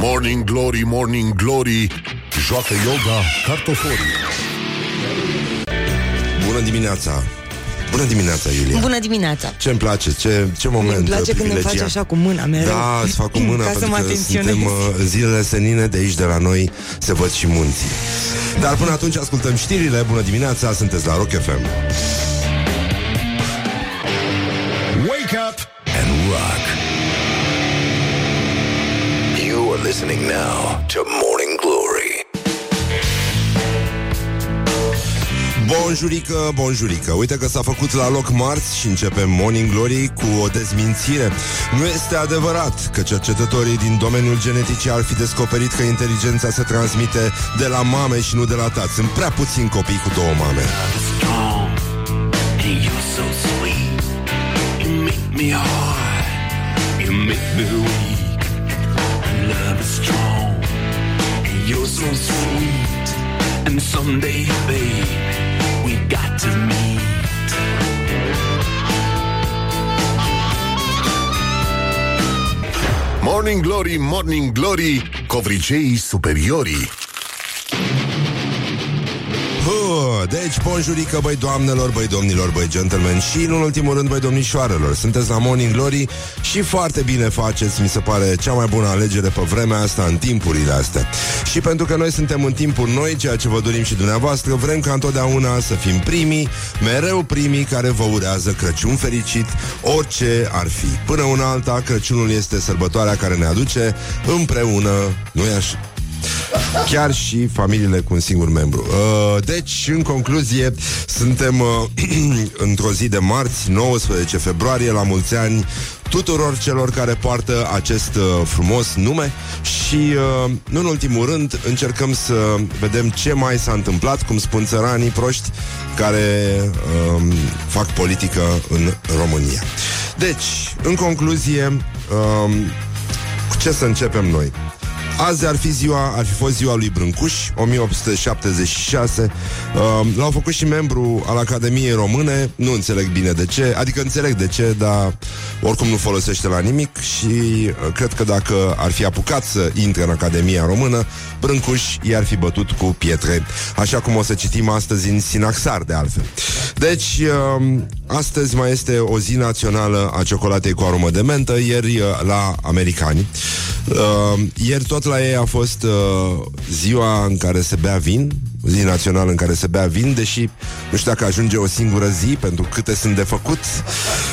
Morning Glory, Morning Glory Joacă yoga cartoforii Bună dimineața! Bună dimineața, Iulia! Bună dimineața! Ce-mi place, ce, ce moment Îmi place când ne faci așa cu mâna mereu. Da, îți fac cu mâna Ca să pentru mă că atenționez. suntem uh, zilele senine de aici de la noi se văd și munții. Dar până atunci ascultăm știrile. Bună dimineața, sunteți la Rock FM. Wake up and rock You are listening now to Morning Glory. Bonjurică, bonjurică. Uite că s-a făcut la loc marți și începem Morning Glory cu o dezmințire. Nu este adevărat că cercetătorii din domeniul genetic ar fi descoperit că inteligența se transmite de la mame și nu de la tați. Sunt prea puțini copii cu două mame. Strong so sweet. And someday, babe, we got to meet. Morning Glory, Morning Glory Covriceii superiorii Deci, bonjurică, băi doamnelor, băi domnilor, băi gentlemen Și, în ultimul rând, băi domnișoarelor. Sunteți la Morning Glory și foarte bine faceți Mi se pare cea mai bună alegere pe vremea asta În timpurile astea. Și pentru că noi suntem în timpuri noi Ceea ce vă dorim și dumneavoastră Vrem ca întotdeauna să fim primii Mereu primii care vă urează Crăciun fericit Orice ar fi. Până una alta, Crăciunul este sărbătoarea care ne aduce Împreună, nu-i așa? Chiar și familiile cu un singur membru. Uh, deci, în concluzie, suntem uh, într-o zi de marți, 19 februarie, la mulți ani tuturor celor care poartă acest uh, frumos nume și, uh, nu în ultimul rând, încercăm să vedem ce mai s-a întâmplat, cum spun țăranii proști care uh, fac politică în România. Deci, în concluzie, uh, cu ce să începem noi? Azi ar fi ziua, ar fi fost ziua lui Brâncuș, 1876. Uh, l-au făcut și membru al Academiei Române. Nu înțeleg bine de ce, adică înțeleg de ce, dar oricum nu folosește la nimic și uh, cred că dacă ar fi apucat să intre în Academia Română, Brâncuș i-ar fi bătut cu pietre, așa cum o să citim astăzi în Sinaxar, de altfel. Deci, uh, astăzi mai este o zi națională a ciocolatei cu aromă de mentă, ieri uh, la americani. Uh, ieri tot la ei a fost uh, ziua în care se bea vin, zi națională în care se bea vin, deși nu știu dacă ajunge o singură zi, pentru câte sunt de făcut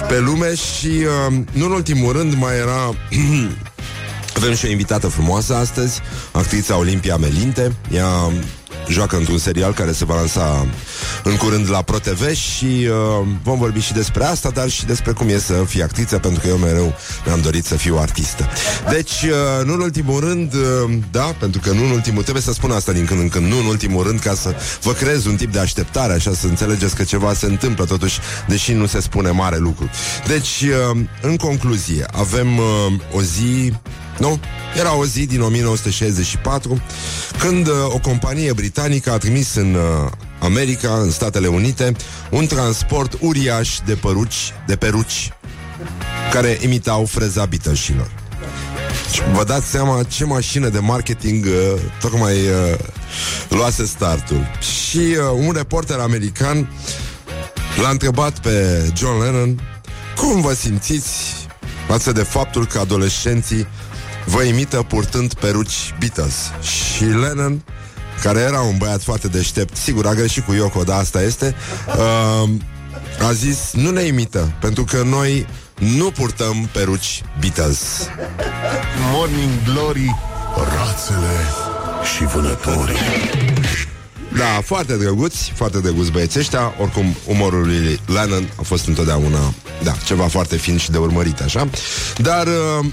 pe lume și, uh, nu în ultimul rând, mai era... Avem și o invitată frumoasă astăzi, actrița Olimpia Melinte. Ea joacă într-un serial care se va lansa în curând la ProTV și uh, vom vorbi și despre asta, dar și despre cum e să fii actriță, pentru că eu mereu mi-am dorit să fiu artistă. Deci, uh, nu în ultimul rând, uh, da, pentru că nu în ultimul, trebuie să spun asta din când în când, nu în ultimul rând, ca să vă creez un tip de așteptare, așa să înțelegeți că ceva se întâmplă totuși, deși nu se spune mare lucru. Deci, uh, în concluzie, avem uh, o zi nu? Era o zi din 1964 când uh, o companie britanică a trimis în uh, America, în Statele Unite, un transport uriaș de păruci, de peruci care imitau freza Beatlesilor. Și vă dați seama ce mașină de marketing uh, tocmai uh, luase startul. Și uh, un reporter american l-a întrebat pe John Lennon cum vă simțiți față de faptul că adolescenții vă imită purtând peruci Beatles. Și Lennon, care era un băiat foarte deștept, sigur, a greșit cu Yoko, dar asta este, uh, a zis, nu ne imită, pentru că noi nu purtăm peruci Beatles. Morning Glory Rațele și vânătorii Da, foarte drăguți, foarte drăguți băieți ăștia. Oricum, umorul lui Lennon a fost întotdeauna Da, ceva foarte fin și de urmărit, așa. Dar uh,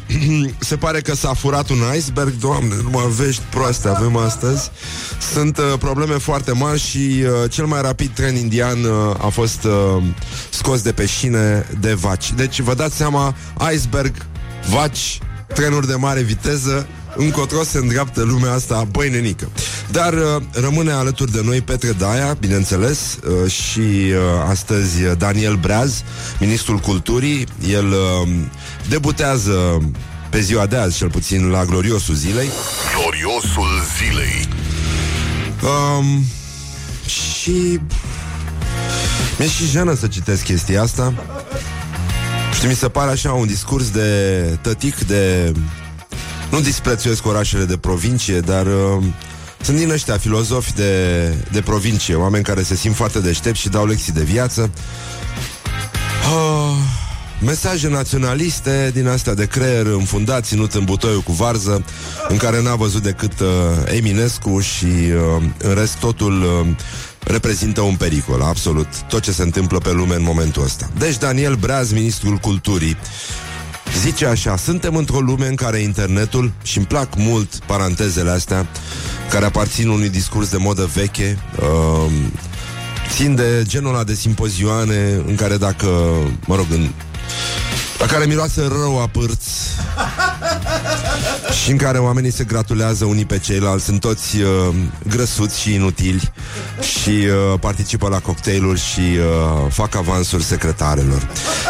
se pare că s-a furat un iceberg. Doamne, numai vești proaste avem astăzi. Sunt uh, probleme foarte mari și uh, cel mai rapid tren indian uh, a fost uh, scos de pe șine de vaci. Deci vă dați seama, iceberg, vaci, trenuri de mare viteză încotro se îndreaptă lumea asta băinenică. Dar uh, rămâne alături de noi Petre Daia, bineînțeles, uh, și uh, astăzi uh, Daniel Breaz, ministrul culturii. El uh, debutează pe ziua de azi, cel puțin la gloriosul zilei. Gloriosul zilei. Um, și mi-e și jenă să citesc chestia asta. Și mi se pare așa un discurs de tătic, de... Nu disprețuiesc orașele de provincie, dar uh, sunt din ăștia filozofi de, de provincie, oameni care se simt foarte deștepți și dau lecții de viață. Uh, mesaje naționaliste din astea de creier înfundat, ținut în butoiul cu varză, în care n-a văzut decât uh, Eminescu și uh, în rest totul uh, reprezintă un pericol, absolut, tot ce se întâmplă pe lume în momentul ăsta. Deci Daniel Braz, ministrul culturii, zice așa, suntem într-o lume în care internetul, și îmi plac mult parantezele astea, care aparțin unui discurs de modă veche, uh, țin de genul ăla de simpozioane în care dacă, mă rog, în, la care miroase rău a pârți și în care oamenii se gratulează unii pe ceilalți, sunt toți uh, grăsuți și inutili și uh, participă la cocktailuri și uh, fac avansuri secretarelor.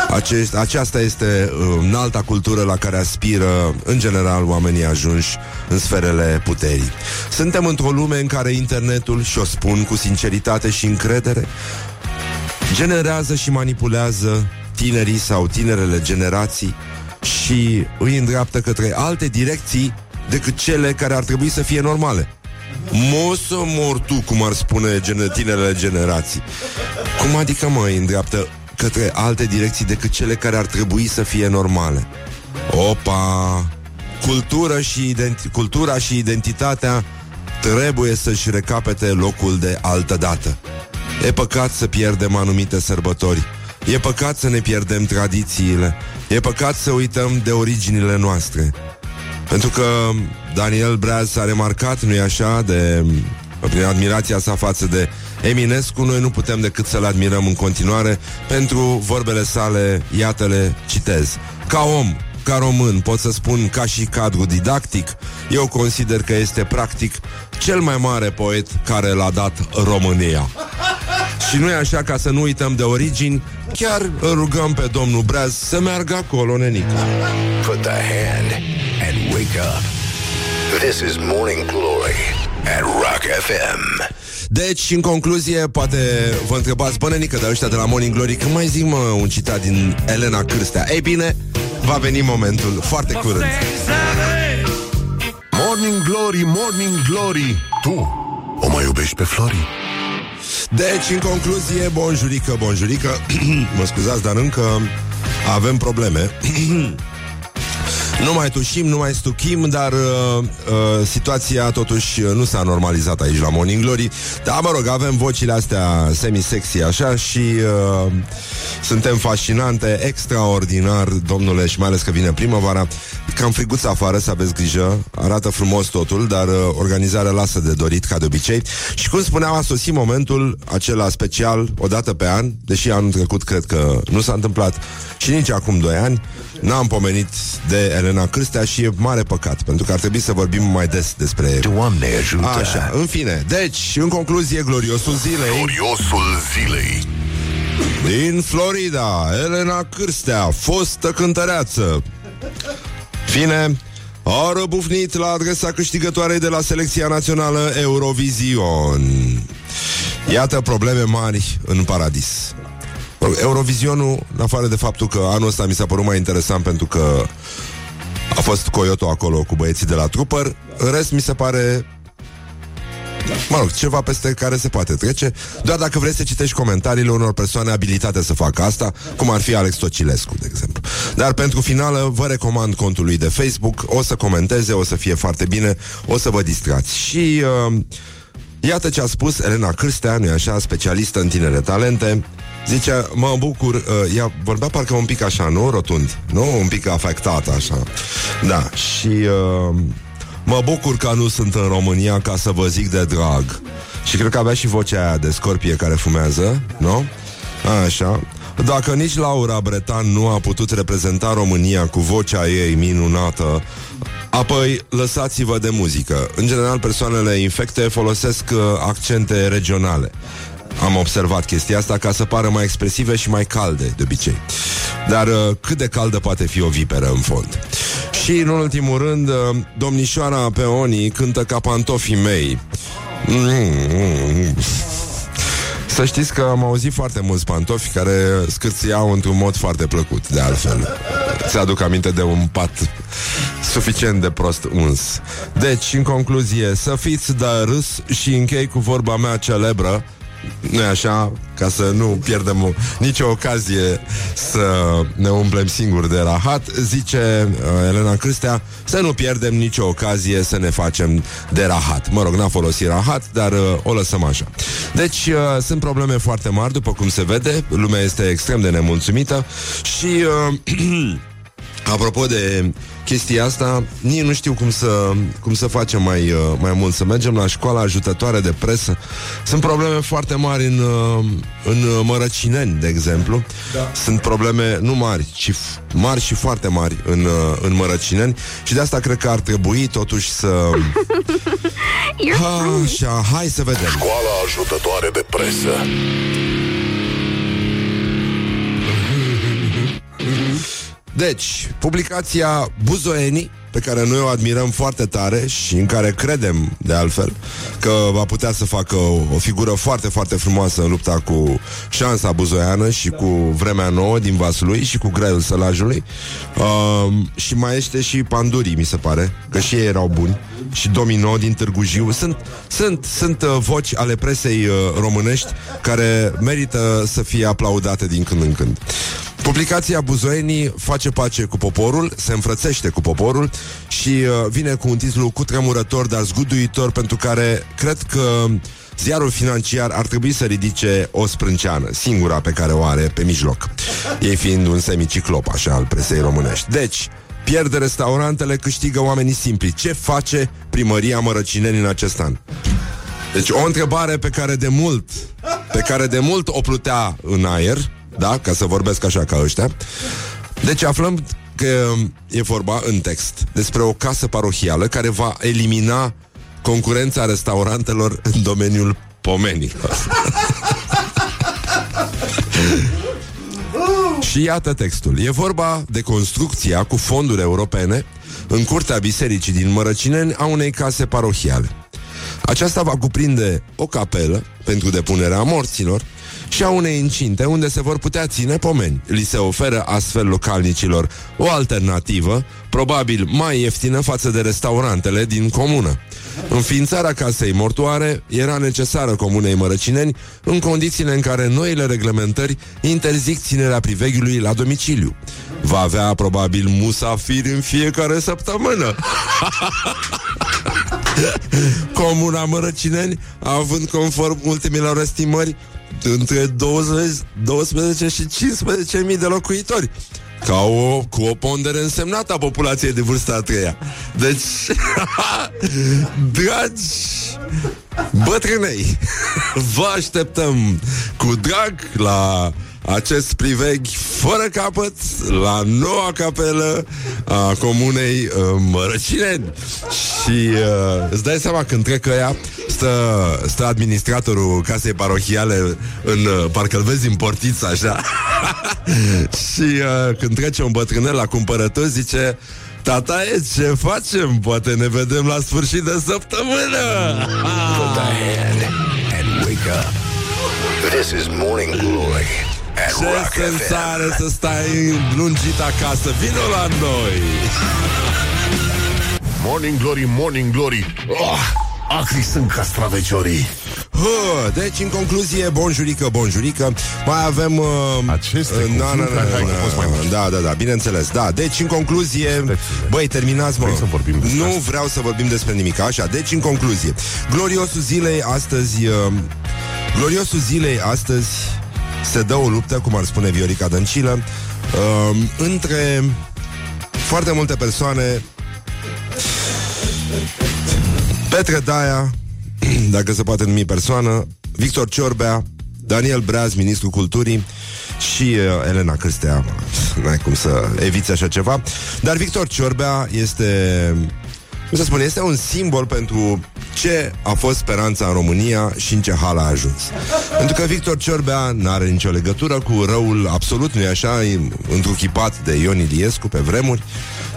Ace- aceasta este uh, înalta cultură la care aspiră, în general, oamenii ajunși în sferele puterii. Suntem într-o lume în care internetul, și o spun cu sinceritate și încredere, generează și manipulează tinerii sau tinerele generații și îi îndreaptă către alte direcții decât cele care ar trebui să fie normale. Mosă mortu, cum ar spune gen- tinerele generații. Cum adică mă îi îndreaptă către alte direcții decât cele care ar trebui să fie normale? Opa! Cultură și identi- cultura și identitatea trebuie să-și recapete locul de altă dată. E păcat să pierdem anumite sărbători. E păcat să ne pierdem tradițiile. E păcat să uităm de originile noastre. Pentru că Daniel Braz s-a remarcat, nu-i așa, de prin admirația sa față de Eminescu, noi nu putem decât să-l admirăm în continuare pentru vorbele sale, iată-le, citez. Ca om, ca român, pot să spun ca și cadru didactic, eu consider că este practic cel mai mare poet care l-a dat România. Și nu e așa ca să nu uităm de origini, chiar îl rugăm pe domnul Braz să meargă acolo, nenică. Put the hand and wake up. This is Morning Glory at Rock FM. Deci, în concluzie, poate vă întrebați, bă, nenică, de ăștia de la Morning Glory, când mai zic, mă, un citat din Elena Cârstea? Ei bine, va veni momentul foarte curând. Morning Glory, Morning Glory. Tu o mai iubești pe Flori? Deci, în concluzie, bonjurică, bonjurică, mă scuzați, dar încă avem probleme. Nu mai tușim, nu mai stuchim, dar uh, uh, situația totuși nu s-a normalizat aici la Morning Glory. Dar, mă rog, avem vocile astea semi-sexy așa și uh, suntem fascinante, extraordinar, domnule, și mai ales că vine primăvara. Cam friguț afară, să aveți grijă, arată frumos totul, dar uh, organizarea lasă de dorit, ca de obicei. Și cum spuneam, a sosit momentul acela special, o dată pe an, deși anul trecut cred că nu s-a întâmplat și nici acum doi ani, n-am pomenit de Elena Cârstea și e mare păcat, pentru că ar trebui să vorbim mai des despre... Doamne ajută! Așa, în fine. Deci, în concluzie, gloriosul zilei Gloriosul zilei. din Florida, Elena Cârstea, fostă cântăreață. Fine, a răbufnit la adresa câștigătoarei de la selecția națională Eurovision. Iată probleme mari în paradis. Mă rog, Eurovizionul, în afară de faptul că anul ăsta mi s-a părut mai interesant pentru că a fost Coyoto acolo cu băieții de la Trooper, în rest mi se pare Mă rog, ceva peste care se poate trece. Doar dacă vrei să citești comentariile unor persoane abilitate să facă asta Cum ar fi Alex Tocilescu, de exemplu. Dar pentru finală vă recomand contul lui de Facebook. O să comenteze, o să fie foarte bine O să vă distrați. Și uh, iată ce a spus Elena Cârstea, nu așa, specialistă în tinere talente Zice, mă bucur, uh, ea vorbea parcă un pic așa, nu? Rotund, nu? Un pic afectat așa Da, și uh, mă bucur că nu sunt în România ca să vă zic de drag Și cred că avea și vocea aia de scorpie care fumează, nu? Așa dacă nici Laura Bretan nu a putut reprezenta România cu vocea ei minunată, apoi lăsați-vă de muzică. În general, persoanele infecte folosesc uh, accente regionale. Am observat chestia asta ca să pară mai expresive și mai calde, de obicei. Dar uh, cât de caldă poate fi o viperă în fond? Și în ultimul rând, uh, domnișoara Peoni cântă ca pantofii mei. Mm-hmm. Să știți că am auzit foarte mulți pantofi care scârțiau într-un mod foarte plăcut, de altfel. Ți-aduc aminte de un pat suficient de prost uns. Deci, în concluzie, să fiți de râs și închei cu vorba mea celebră, nu așa, ca să nu pierdem o, nicio ocazie să ne umplem singuri de rahat, zice uh, Elena Câstea, să nu pierdem nicio ocazie să ne facem de rahat. Mă rog, n-a folosit rahat, dar uh, o lăsăm așa. Deci, uh, sunt probleme foarte mari, după cum se vede, lumea este extrem de nemulțumită și... Uh, Apropo de chestia asta, nici nu știu cum să, cum să facem mai, uh, mai mult, să mergem la școala ajutătoare de presă. Sunt probleme foarte mari în, uh, în Mărăcineni, de exemplu. Da. Sunt probleme nu mari, ci mari și foarte mari în, uh, în Mărăcineni și de asta cred că ar trebui totuși să... ha, așa, hai să vedem. Școala ajutătoare de presă. Deci, publicația Buzoeni, pe care noi o admirăm foarte tare și în care credem, de altfel, că va putea să facă o, o figură foarte, foarte frumoasă în lupta cu șansa buzoiană și cu vremea nouă din Vaslui și cu graiul sălajului. Uh, și mai este și Pandurii, mi se pare, că și ei erau buni. Și Domino din Târgu Jiu. Sunt, sunt, sunt uh, voci ale presei uh, românești care merită să fie aplaudate din când în când. Publicația Buzoenii face pace cu poporul, se înfrățește cu poporul și uh, vine cu un titlu cutremurător, dar zguduitor, pentru care cred că ziarul financiar ar trebui să ridice o sprânceană, singura pe care o are pe mijloc, ei fiind un semiciclop așa al presei românești. Deci, pierde restaurantele, câștigă oamenii simpli. Ce face primăria Mărăcineni în acest an? Deci o întrebare pe care de mult, pe care de mult o plutea în aer, da? Ca să vorbesc așa ca ăștia. Deci aflăm că e vorba în text despre o casă parohială care va elimina concurența restaurantelor în domeniul pomenilor. Și iată textul. E vorba de construcția cu fonduri europene în curtea bisericii din Mărăcineni a unei case parohiale. Aceasta va cuprinde o capelă pentru depunerea morților, și a unei incinte unde se vor putea ține pomeni. Li se oferă astfel localnicilor o alternativă, probabil mai ieftină față de restaurantele din comună. Înființarea casei mortoare era necesară comunei Mărăcineni în condițiile în care noile reglementări interzic ținerea priveghiului la domiciliu. Va avea probabil musafiri în fiecare săptămână. Comuna Mărăcineni, având conform ultimilor estimări între 20, 12 și 15.000 de locuitori ca o, cu o pondere însemnată a populației de vârsta a treia. Deci, dragi bătrânei, vă așteptăm cu drag la acest priveghi fără capăt la noua capelă a comunei uh, Mărăcineni. Și uh, îți dai seama când trec ăia, stă, stă administratorul casei parohiale în, uh, parcă îl vezi în portiță așa. și uh, când trece un bătrânel la cumpărături, zice Tata, e, ce facem? Poate ne vedem la sfârșit de săptămână! Put the hand and wake up. This is Morning Glory at Ce Rock sensare FM. să stai lungit acasă Vino la noi Morning Glory, Morning Glory oh, Acri sunt castraveciorii Hă, Deci, în concluzie, bonjurică, bonjurică Mai avem uh, Aceste uh, na, na, cuvinte, na, hai că poți mai na, mult. Da, da, da, bineînțeles Da, deci, în concluzie Spețele. Băi, terminați, mă Vrei să vorbim despre Nu asta? vreau să vorbim despre nimic Așa, deci, în concluzie Gloriosul zilei astăzi uh, Gloriosul zilei astăzi Se dă o luptă, cum ar spune Viorica Dăncilă uh, Între Foarte multe persoane Petre Daia, dacă se poate numi persoană, Victor Ciorbea, Daniel Breaz, ministrul culturii și uh, Elena Cârstea. N-ai cum să eviți așa ceva. Dar Victor Ciorbea este, cum să spun, este un simbol pentru ce a fost speranța în România și în ce hal a ajuns. Pentru că Victor Ciorbea n-are nicio legătură cu răul absolut, nu-i așa, întruchipat de Ion Iliescu pe vremuri.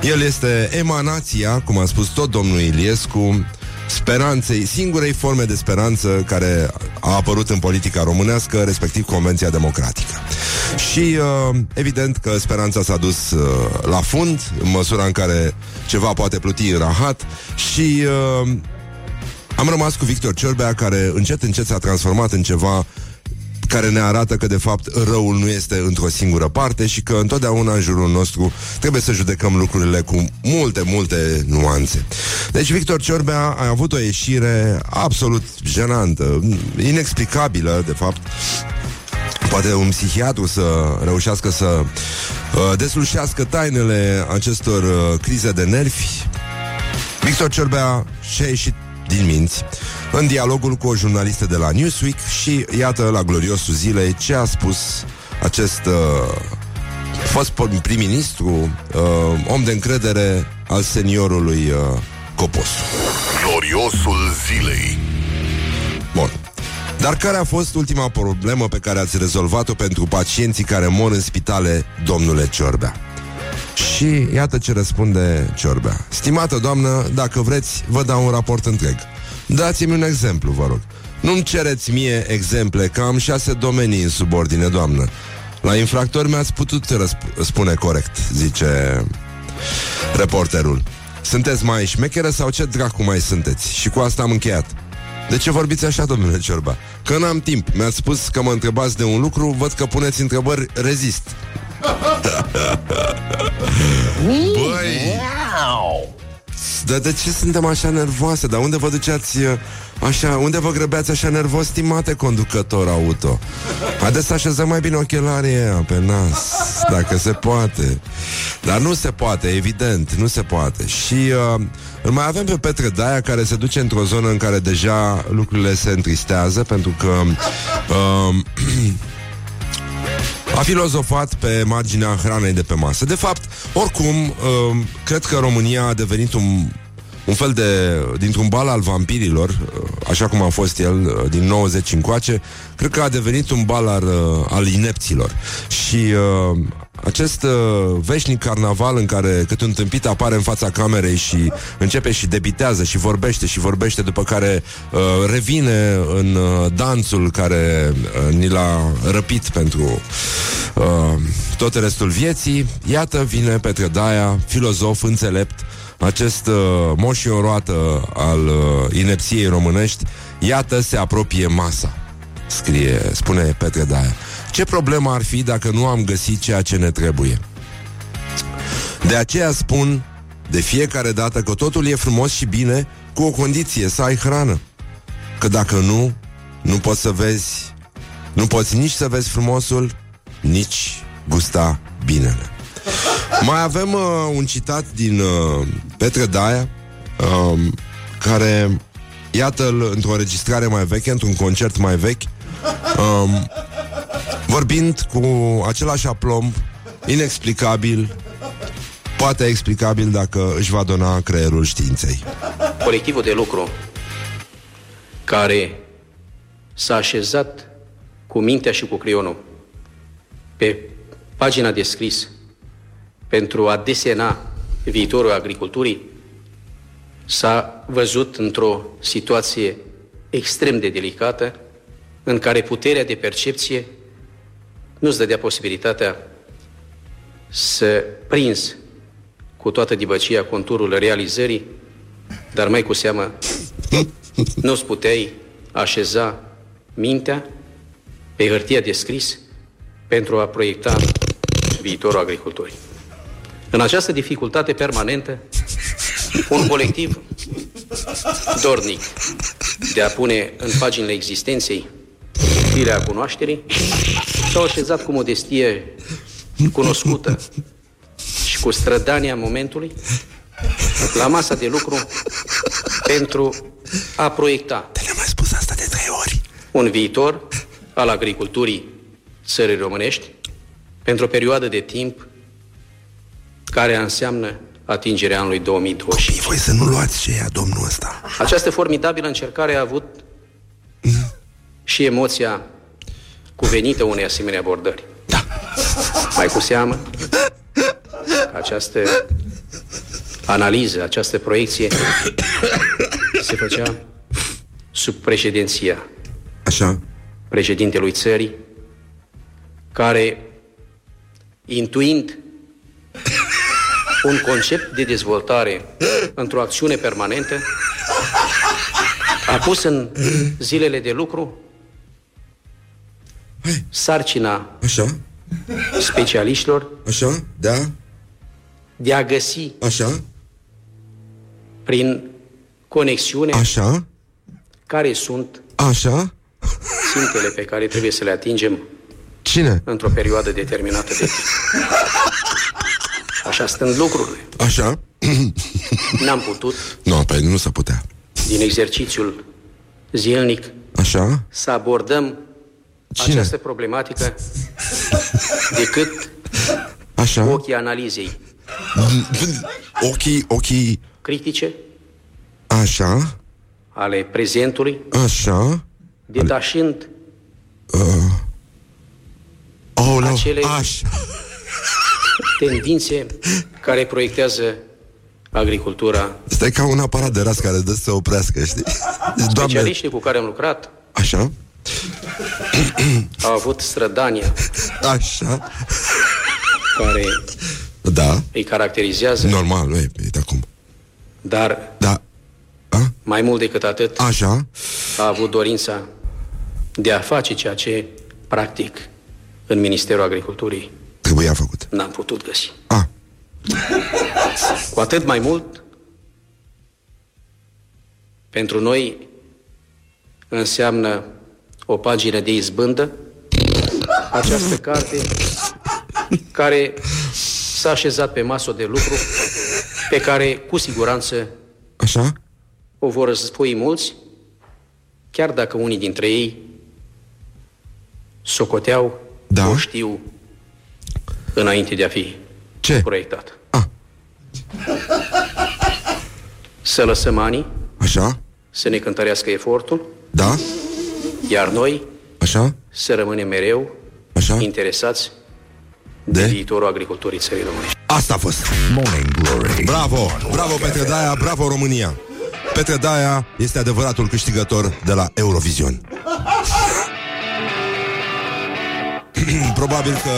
El este emanația, cum a spus tot domnul Iliescu, speranței, singurei forme de speranță care a apărut în politica românească, respectiv Convenția Democratică. Și uh, evident că speranța s-a dus uh, la fund, în măsura în care ceva poate pluti în rahat și uh, am rămas cu Victor Ciorbea, care încet încet s-a transformat în ceva care ne arată că de fapt răul nu este într-o singură parte și că întotdeauna în jurul nostru trebuie să judecăm lucrurile cu multe, multe nuanțe. Deci Victor Ciorbea a avut o ieșire absolut jenantă, inexplicabilă, de fapt, poate un psihiatru să reușească să uh, deslușească tainele acestor uh, crize de nervi. Victor Ciorbea și-a ieșit din minți în dialogul cu o jurnalistă de la Newsweek și iată la gloriosul zilei ce a spus acest uh, fost prim-ministru, uh, om de încredere al seniorului uh, Copos. Gloriosul zilei. Bun. Dar care a fost ultima problemă pe care ați rezolvat-o pentru pacienții care mor în spitale, domnule Ciorbea? Și iată ce răspunde Ciorbea. Stimată doamnă, dacă vreți, vă dau un raport întreg. Dați-mi un exemplu, vă rog. Nu-mi cereți mie exemple, că am șase domenii în subordine, doamnă. La infractor mi-ați putut răsp- spune corect, zice reporterul. Sunteți mai șmecheră sau ce dracu mai sunteți? Și cu asta am încheiat. De ce vorbiți așa, domnule Ciorba? Că n-am timp. Mi-ați spus că mă întrebați de un lucru, văd că puneți întrebări, rezist. Băi! Dar de ce suntem așa nervoase? Dar unde vă duceați uh, așa, unde vă grăbeați așa nervos, stimate conducător auto? Haideți să așezăm mai bine ochelarii aia pe nas, dacă se poate. Dar nu se poate, evident, nu se poate. Și uh, îl mai avem pe Petre Daia care se duce într-o zonă în care deja lucrurile se întristează, pentru că uh, a filozofat pe marginea hranei de pe masă. De fapt, oricum, uh, cred că România a devenit un un fel de, dintr-un bal al vampirilor, uh, așa cum a fost el uh, din 90 încoace, cred că a devenit un bal al, uh, al inepților. Și uh, acest uh, veșnic carnaval în care cât un tâmpit apare în fața camerei și începe și debitează și vorbește și vorbește, după care uh, revine în uh, danțul care uh, ni l-a răpit pentru uh, tot restul vieții, iată vine Petre Daia, filozof înțelept, acest uh, moș în roată al uh, inepției românești, iată se apropie masa, scrie, spune Petre Daia. Ce problemă ar fi dacă nu am găsit ceea ce ne trebuie? De aceea spun de fiecare dată că totul e frumos și bine cu o condiție, să ai hrană. Că dacă nu, nu poți să vezi, nu poți nici să vezi frumosul, nici gusta binele. Mai avem uh, un citat din uh, Petre Daia, uh, care, iată-l într-o înregistrare mai veche, într-un concert mai vechi, uh, vorbind cu același aplomb, inexplicabil, poate explicabil dacă își va dona creierul științei. Colectivul de lucru care s-a așezat cu mintea și cu creionul pe pagina de scris pentru a desena viitorul agriculturii, s-a văzut într-o situație extrem de delicată, în care puterea de percepție nu-ți dădea posibilitatea să prinzi cu toată dibăcia conturul realizării, dar mai cu seamă nu-ți puteai așeza mintea pe hârtia de scris pentru a proiecta viitorul agriculturii. În această dificultate permanentă, un colectiv dornic de a pune în paginile existenței firea cunoașterii s-au așezat cu modestie cunoscută și cu strădania momentului la masa de lucru pentru a proiecta Te mai spus asta de trei ori. un viitor al agriculturii țării românești pentru o perioadă de timp care înseamnă atingerea anului 2020. Voi să nu luați ce ia domnul ăsta. Această formidabilă încercare a avut și emoția cuvenită unei asemenea abordări. Da. Mai cu seamă că această analiză, această proiecție se făcea sub președinția Așa? președintelui țării, care, intuind un concept de dezvoltare într-o acțiune permanentă, a pus în zilele de lucru sarcina Așa? specialiștilor Așa? Da? de a găsi Așa? prin conexiune Așa? care sunt Așa? țintele pe care trebuie să le atingem Cine? într-o perioadă determinată de timp. Așa stând lucrurile. Așa? N-am putut, Nu, pe nu se putea. din exercițiul zilnic, Așa? să abordăm Cine? această problematică decât Așa? ochii analizei Ochii, ochii... critice Așa? ale prezentului, Așa? detașând Oh, no. Acele- Așa. Tendințe care proiectează agricultura. Stai ca un aparat de ras care dă să se oprească, știi? Deci, doamne, Specialiștii cu care am lucrat așa? au avut strădania Așa? care Da? îi caracterizează, Normal, nu e, e de acum. dar Da? A? mai mult decât atât Așa? a avut dorința de a face ceea ce, practic, în Ministerul Agriculturii Trebuia făcut. n-am putut găsi. A, Cu atât mai mult, pentru noi înseamnă o pagină de izbândă această carte care s-a așezat pe masă de lucru pe care cu siguranță așa? o vor răspui mulți, chiar dacă unii dintre ei socoteau Da. o știu înainte de a fi Ce? proiectat. A. Să lăsăm anii Așa? să ne cântărească efortul, Da? iar noi Așa? să rămânem mereu Așa? interesați de, De? viitorul agriculturii țării românești. Asta a fost. Morning Glory. Bravo! Bravo, Petre Daia! Bravo, România! Petre Daia este adevăratul câștigător de la Eurovision. Probabil că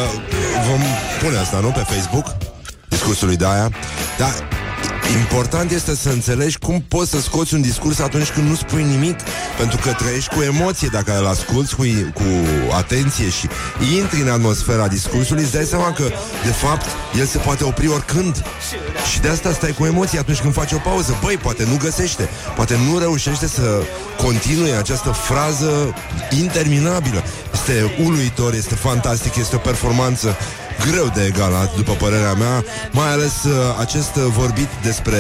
vom pune asta, nu? Pe Facebook Discursul lui Daia Dar important este să înțelegi cum poți să scoți un discurs atunci când nu spui nimic Pentru că trăiești cu emoție Dacă îl asculti cu, cu atenție și intri în atmosfera discursului Îți dai seama că, de fapt, el se poate opri oricând. Și de asta stai cu emoție atunci când faci o pauză. Băi, poate nu găsește Poate nu reușește să continue această frază interminabilă. Este uluitor, este fantastic, este o performanță greu de egalat, după părerea mea, mai ales uh, acest uh, vorbit despre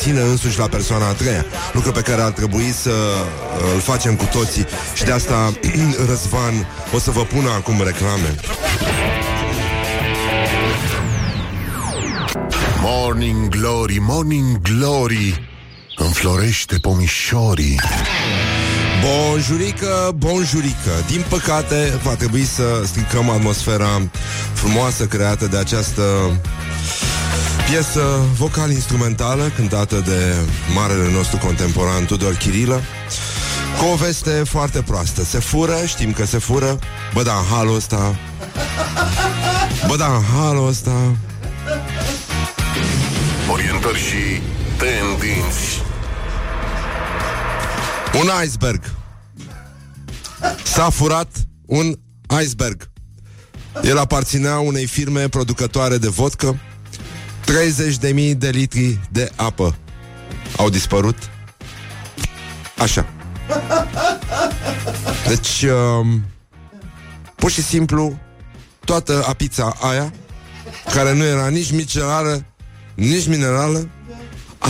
sine însuși la persoana a treia, lucru pe care ar trebui să uh, îl facem cu toții. Și de asta Răzvan o să vă pună acum reclame. Morning Glory, Morning Glory Înflorește pomișorii. Bonjurică, bonjurică. Din păcate va trebui să stricăm atmosfera frumoasă creată de această piesă vocal-instrumentală cântată de marele nostru contemporan Tudor Chirilă cu o veste foarte proastă. Se fură, știm că se fură. Bă, da, în halul ăsta. Bă, da, în halul ăsta. Orientări și tendinți. Un iceberg. S-a furat un iceberg El aparținea unei firme producătoare de vodcă. 30.000 de litri de apă Au dispărut. Așa. Deci um, Pur și simplu Toată apița aia Care nu era nici micelară Nici minerală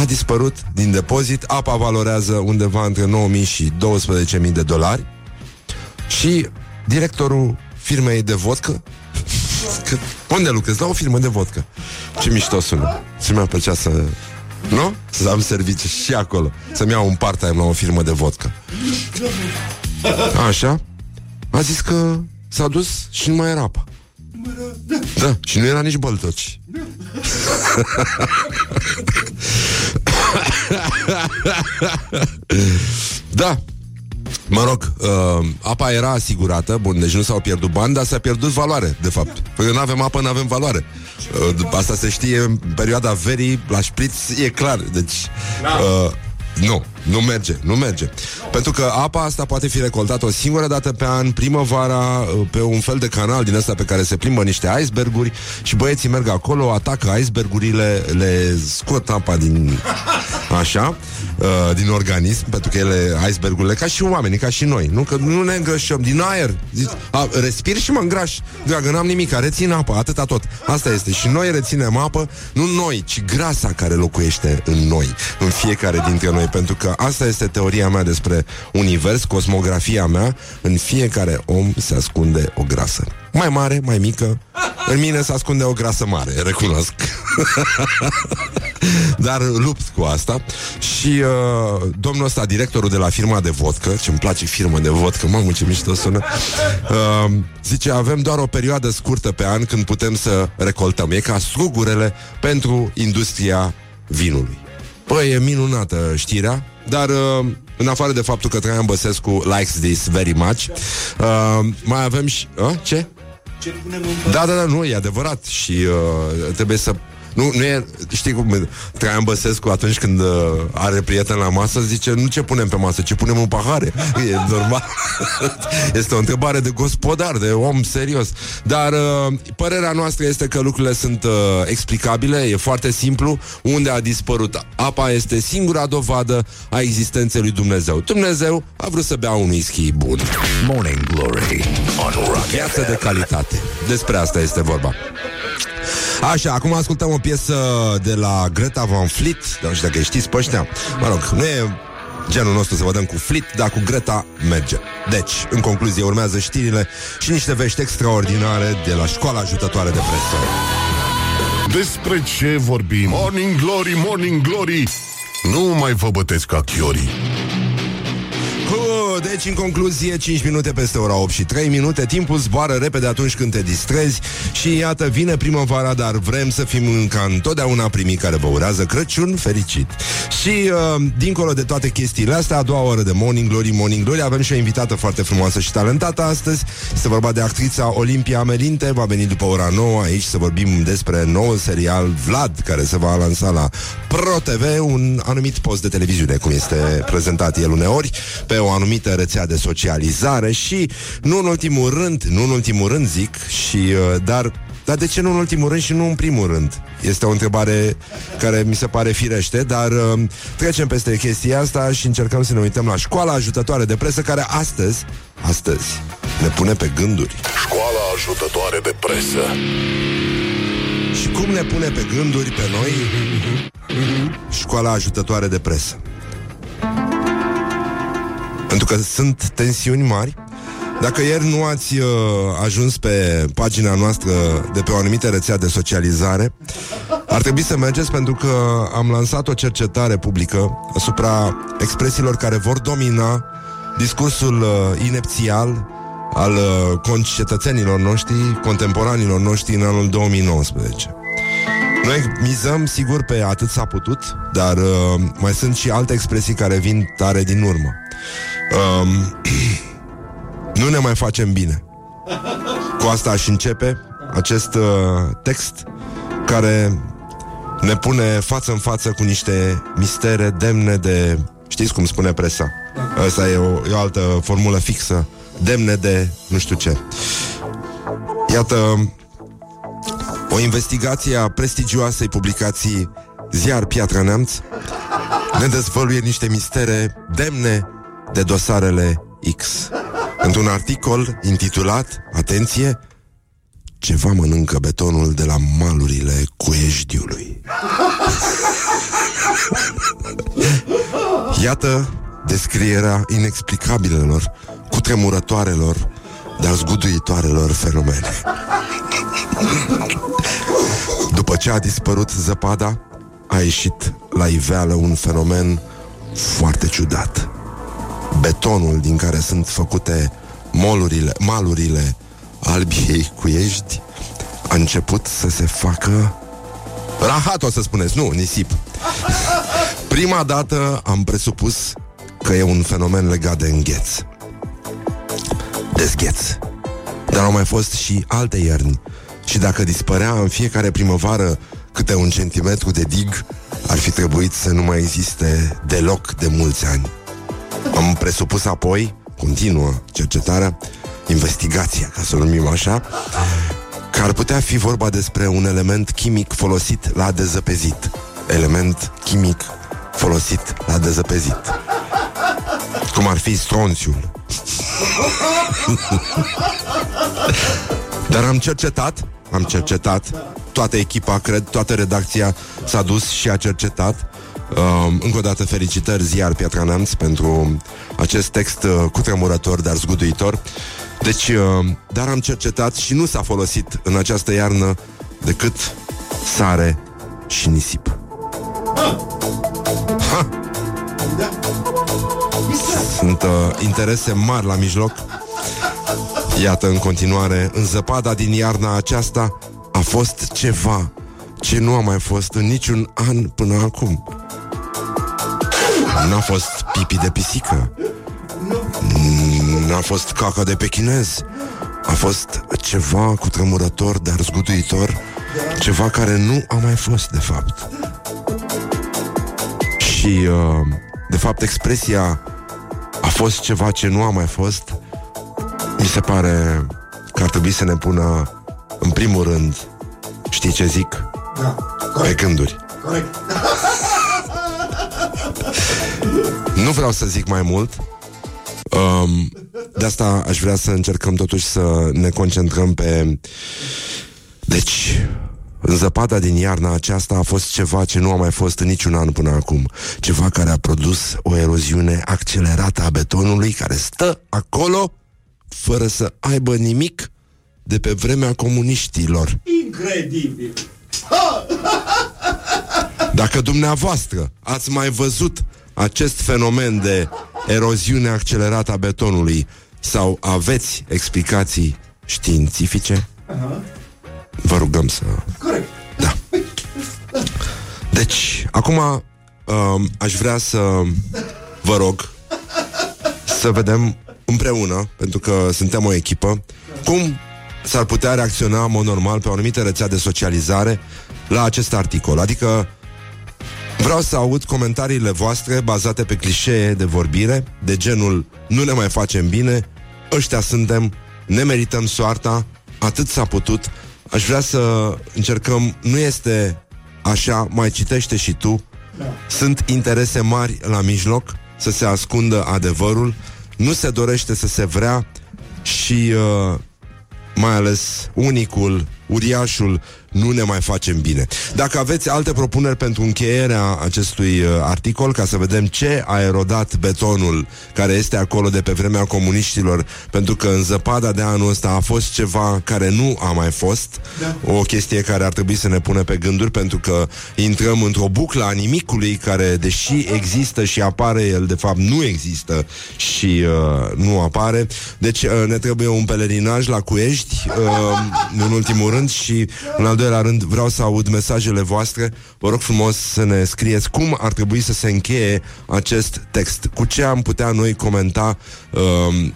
a dispărut din depozit, apa valorează undeva între 9.000 și 12.000 de dolari. Și directorul firmei de vodcă că, unde lucrezi? La o firmă de vodcă. Ce mișto sună. Ce mi-ar plăcea să... Nu? Să am servicii și acolo. Să-mi iau un part-time la o firmă de vodcă. Așa. A zis că s-a dus și nu mai era apa. Da, și nu era nici băltoci. da, Mă rog, uh, apa era asigurată, bun, deci nu s-au pierdut bani, dar s-a pierdut valoare, de fapt. Păi nu avem apă, nu avem valoare. Uh, asta se știe în perioada verii, la șpriț, e clar. Deci, uh, nu, nu merge, nu merge. Pentru că apa asta poate fi recoltată o singură dată pe an, primăvara, uh, pe un fel de canal din ăsta pe care se plimbă niște iceberguri și băieții merg acolo, atacă icebergurile, le scot apa din... Așa, uh, din organism, pentru că ele, icebergurile, ca și oamenii, ca și noi, nu, că nu ne îngrășăm din aer. Zici, a, respir și mă îngraș. Dragă, n-am nimic, rețin apă, atâta tot. Asta este. Și noi reținem apă, nu noi, ci grasa care locuiește în noi, în fiecare dintre noi, pentru că asta este teoria mea despre univers, cosmografia mea, în fiecare om se ascunde o grasă. Mai mare, mai mică, în mine se ascunde o grasă mare, recunosc. Dar lupt cu asta. Și uh, domnul ăsta, directorul de la firma de vodcă Ce-mi place firma de vodcă, mamă ce mișto sună uh, Zice, avem doar o perioadă scurtă pe an Când putem să recoltăm. E ca strugurele pentru industria vinului. Păi, e minunată știrea Dar uh, în afară de faptul că Traian Băsescu likes this very much uh, Mai avem și... Uh, ce? Da, da, da, nu, e adevărat Și uh, trebuie să nu, nu e, știi cum Traian Băsescu atunci când uh, are prieten la masă zice, nu ce punem pe masă, ce punem în pahare. E normal. este o întrebare de gospodar, de om serios. Dar uh, părerea noastră este că lucrurile sunt uh, explicabile, e foarte simplu. Unde a dispărut apa este singura dovadă a existenței lui Dumnezeu. Dumnezeu a vrut să bea un whisky bun. Morning Glory on Rock Viață FM. de calitate. Despre asta este vorba. Așa, acum ascultăm o piesă de la Greta Van Fleet. Nu știu dacă îi știți pe ăștia. Mă rog, nu e genul nostru să vă dăm cu Fleet Dar cu Greta merge. Deci, în concluzie, urmează știrile Și niște vești extraordinare De la școala ajutătoare de presă. Despre ce vorbim? Morning Glory, Morning Glory. Nu mai vă bătesc ca chiorii Hu, Deci, în concluzie, 5 minute peste ora 8 și 3 minute. Timpul zboară repede atunci când te distrezi Și iată, vine primăvara Dar vrem să fim ca întotdeauna primii Care vă urează Crăciun fericit. Și, uh, dincolo de toate chestiile astea A doua oră de Morning Glory, Morning Glory Avem și o invitată foarte frumoasă și talentată astăzi. Este vorba de actrița Olimpia Merinte. Va veni după ora 9 aici să vorbim despre noul serial Vlad Care se va lansa la Pro TV Un anumit post de televiziune Cum este prezentat el uneori. Pe o anumită rețea de socializare Și, nu în ultimul rând Nu în ultimul rând zic și, uh, Dar dar de ce nu în ultimul rând și nu în primul rând? Este o întrebare care mi se pare firește, dar uh, trecem peste chestia asta și încercăm să ne uităm la școala ajutătoare de presă care astăzi, astăzi, ne pune pe gânduri. Școala ajutătoare de presă Și cum ne pune pe gânduri pe noi școala ajutătoare de presă? Pentru că sunt tensiuni mari. Dacă ieri nu ați uh, ajuns pe pagina noastră de pe o anumită rețea de socializare, ar trebui să mergeți pentru că am lansat o cercetare publică asupra expresiilor care vor domina discursul uh, inepțial al uh, concetățenilor noștri, contemporanilor noștri în anul 2019. Noi mizăm, sigur, pe atât s-a putut, dar uh, mai sunt și alte expresii care vin tare din urmă. Um, nu ne mai facem bine. Cu asta aș începe acest uh, text care ne pune față în față cu niște mistere demne de... Știți cum spune presa? Asta e o, e o altă formulă fixă. Demne de nu știu ce. Iată, o investigație a prestigioasei publicații Ziar Piatra Neamț ne dezvăluie niște mistere demne de dosarele X. Într-un articol intitulat, atenție, Ceva mănâncă betonul de la malurile Cuieșdiului. Iată descrierea inexplicabilelor, cutremurătoarelor, dar zguduitoarelor fenomene. După ce a dispărut zăpada, a ieșit la iveală un fenomen foarte ciudat. Betonul din care sunt făcute molurile, malurile albiei cuiești a început să se facă rahat, o să spuneți, nu, nisip. Prima dată am presupus că e un fenomen legat de îngheț. De zgheț. Dar au mai fost și alte ierni. Și dacă dispărea în fiecare primăvară câte un centimetru de dig, ar fi trebuit să nu mai existe deloc de mulți ani. Am presupus apoi, continuă cercetarea, investigația, ca să o numim așa, că ar putea fi vorba despre un element chimic folosit la dezăpezit. Element chimic folosit la dezăpezit. Cum ar fi stronțiul. Dar am cercetat, am cercetat, toată echipa, cred, toată redacția s-a dus și a cercetat. Uh, încă o dată felicitări ziar Piatra Neamț pentru acest text uh, cutremurător, dar zguduitor. Deci, uh, dar am cercetat și nu s-a folosit în această iarnă decât sare și nisip. Ha! Sunt uh, interese mari la mijloc. Iată, în continuare, în zăpada din iarna aceasta a fost ceva ce nu a mai fost în niciun an până acum. N-a fost pipi de pisică. N-a fost caca de pechinez. A fost ceva cu tremurător, dar zguduitor. Ceva care nu a mai fost, de fapt. Și, uh, de fapt, expresia a fost ceva ce nu a mai fost, mi se pare că ar trebui să ne pună, în primul rând, știi ce zic? Da, Pe gânduri. corect. Nu vreau să zic mai mult. Um, de asta aș vrea să încercăm totuși să ne concentrăm pe... Deci, în zăpada din iarna aceasta a fost ceva ce nu a mai fost în niciun an până acum. Ceva care a produs o eroziune accelerată a betonului care stă acolo fără să aibă nimic de pe vremea comuniștilor. Incredibil. Dacă dumneavoastră ați mai văzut acest fenomen de eroziune accelerată a betonului sau aveți explicații științifice, vă rugăm să... Corect. Da. Deci, acum um, aș vrea să vă rog să vedem împreună, pentru că suntem o echipă, cum s-ar putea reacționa în mod normal pe o anumită rețea de socializare la acest articol. Adică Vreau să aud comentariile voastre bazate pe clișee de vorbire, de genul nu ne mai facem bine, ăștia suntem, ne merităm soarta, atât s-a putut. Aș vrea să încercăm, nu este așa, mai citește și tu. Sunt interese mari la mijloc, să se ascundă adevărul, nu se dorește să se vrea și uh, mai ales unicul, uriașul, nu ne mai facem bine. Dacă aveți alte propuneri pentru încheierea acestui uh, articol, ca să vedem ce a erodat betonul care este acolo de pe vremea comuniștilor, pentru că în zăpada de anul ăsta a fost ceva care nu a mai fost, da. o chestie care ar trebui să ne pună pe gânduri, pentru că intrăm într-o buclă a nimicului care, deși există și apare, el de fapt nu există și uh, nu apare. Deci uh, ne trebuie un pelerinaj la Cuiești, uh, în ultimul rând, și în al doilea rând vreau să aud mesajele voastre. Vă rog frumos să ne scrieți cum ar trebui să se încheie acest text. Cu ce am putea noi comenta uh,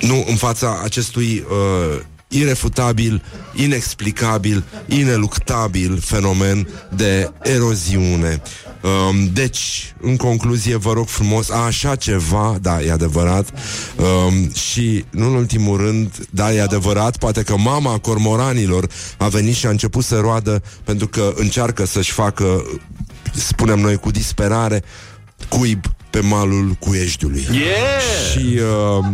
nu în fața acestui uh, irefutabil, inexplicabil, ineluctabil fenomen de eroziune. Um, deci, în concluzie, vă rog frumos, așa ceva, da, e adevărat, um, și, nu în ultimul rând, da, e adevărat, poate că mama cormoranilor a venit și a început să roadă pentru că încearcă să-și facă, spunem noi, cu disperare, cuib pe malul Cuieștiului. Yeah! Și uh,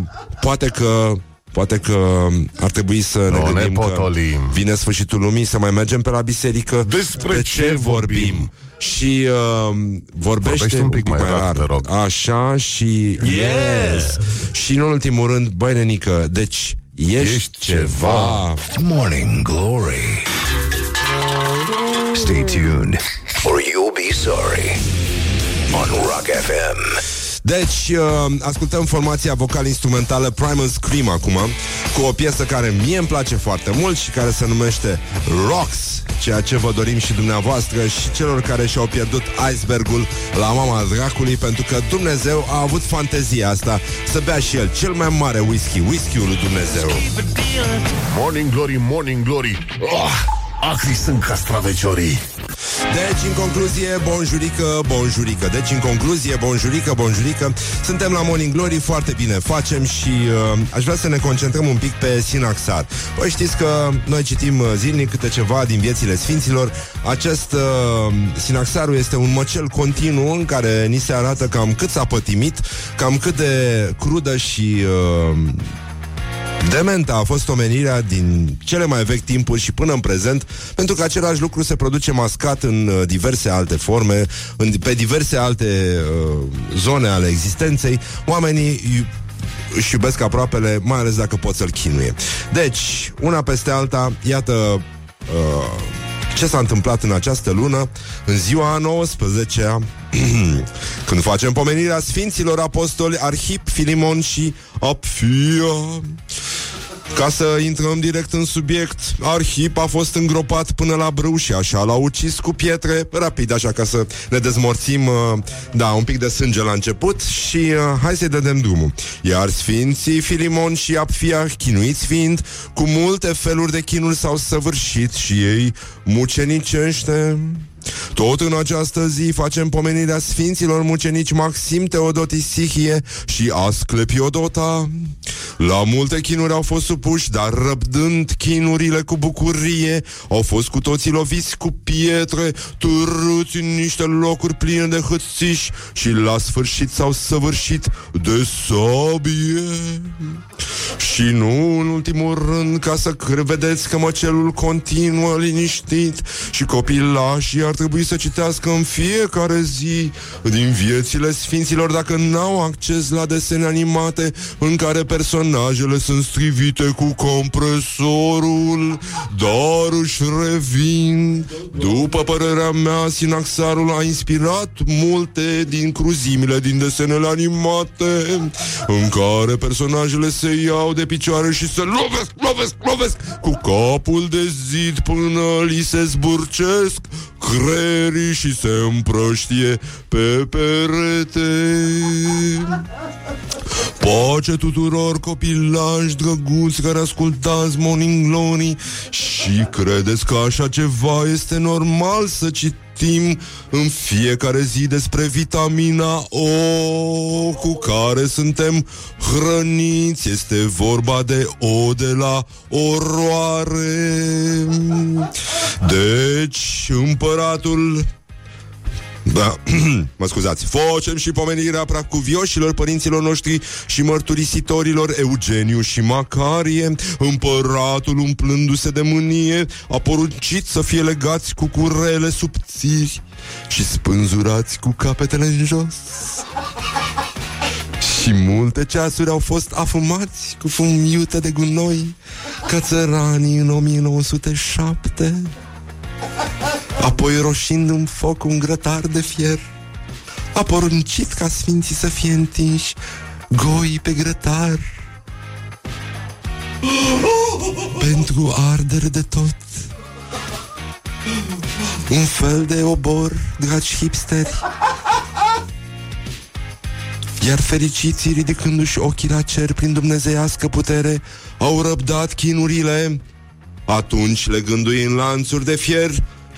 poate că Poate că ar trebui să ne Nu ne gândim că potolim. vine sfârșitul lumii, să mai mergem pe la biserică. Despre de ce vorbim? Și uh, vorbește Vorbește un pic mai rar, te rog. Așa și... Yes! Și în ultimul rând, băi, nenică, deci ești, Ești ceva. Morning Glory. Stay tuned, or you'll be sorry. On Rock FM. Deci, uh, ascultăm formația vocal-instrumentală Primal Scream acum, cu o piesă care mie îmi place foarte mult și care se numește Rocks ceea ce vă dorim și dumneavoastră și celor care și-au pierdut icebergul la mama dracului, pentru că Dumnezeu a avut fantezia asta să bea și el cel mai mare whisky, whisky-ul lui Dumnezeu. Morning Glory, Morning Glory oh, Acri sunt castraveciorii. Deci, în concluzie, bonjurică, bonjurică. Deci, în concluzie, bonjurică, bonjurică. Suntem la Morning Glory, foarte bine facem Și uh, aș vrea să ne concentrăm un pic pe Sinaxar Păi știți că noi citim uh, zilnic câte ceva din viețile sfinților. Acest uh, Sinaxarul este un măcel continuu În care ni se arată cam cât s-a pătimit Cam cât de crudă și... Uh, Dementa a fost omenirea din cele mai vechi timpuri și până în prezent, pentru că același lucru se produce mascat în uh, diverse alte forme, în, pe diverse alte uh, zone ale existenței. Oamenii își iubesc aproapele, mai ales dacă pot să-l chinuie. Deci, una peste alta, iată uh, ce s-a întâmplat în această lună, în ziua a 19 când facem pomenirea Sfinților Apostoli Arhip, Filimon și Apfia. Ca să intrăm direct în subiect, Arhip a fost îngropat până la brâu și așa l-a ucis cu pietre, rapid, așa ca să ne dezmorțim, uh, da, un pic de sânge la început și uh, hai să-i dădem drumul. Iar sfinții Filimon și Apfia, chinuiți fiind, cu multe feluri de chinuri s-au săvârșit și ei mucenicește. Tot în această zi facem pomenirea Sfinților Mucenici Maxim Teodotisihie și Asclepiodota. La multe chinuri au fost supuși, dar răbdând chinurile cu bucurie, au fost cu toții loviți cu pietre, târâți în niște locuri pline de hățiși și la sfârșit s-au săvârșit de sabie. Și nu în ultimul rând, ca să vedeți că măcelul continuă liniștit și copilașii ar trebui să citească în fiecare zi din viețile sfinților dacă n-au acces la desene animate în care personajele sunt strivite cu compresorul, dar își revin. După părerea mea, Sinaxarul a inspirat multe din cruzimile din desenele animate în care personajele se iau de picioare și se lovesc, lovesc, lovesc cu capul de zid până li se zburcesc creierii și se împrăștie pe perete. Pace tuturor copilași drăguți care ascultați Morning Glory și credeți că așa ceva este normal să citim în fiecare zi despre vitamina O cu care suntem hrăniți. Este vorba de O de la oroare. Deci, împăratul da, mă scuzați. Facem și pomenirea pracuvioșilor părinților noștri Și mărturisitorilor Eugeniu și Macarie. Împăratul umplându-se de mânie A poruncit să fie legați cu curele subțiri Și spânzurați cu capetele în jos. Și multe ceasuri au fost afumați cu fum iute de gunoi Ca țăranii în 1907 Apoi roșind în foc un grătar de fier A poruncit ca sfinții să fie întinși Goi pe grătar. Pentru ardere de tot Un fel de obor, dragi hipsteri. Iar fericiții ridicându-și ochii la cer Prin dumnezeiască putere Au răbdat chinurile Atunci, legându-i în lanțuri de fier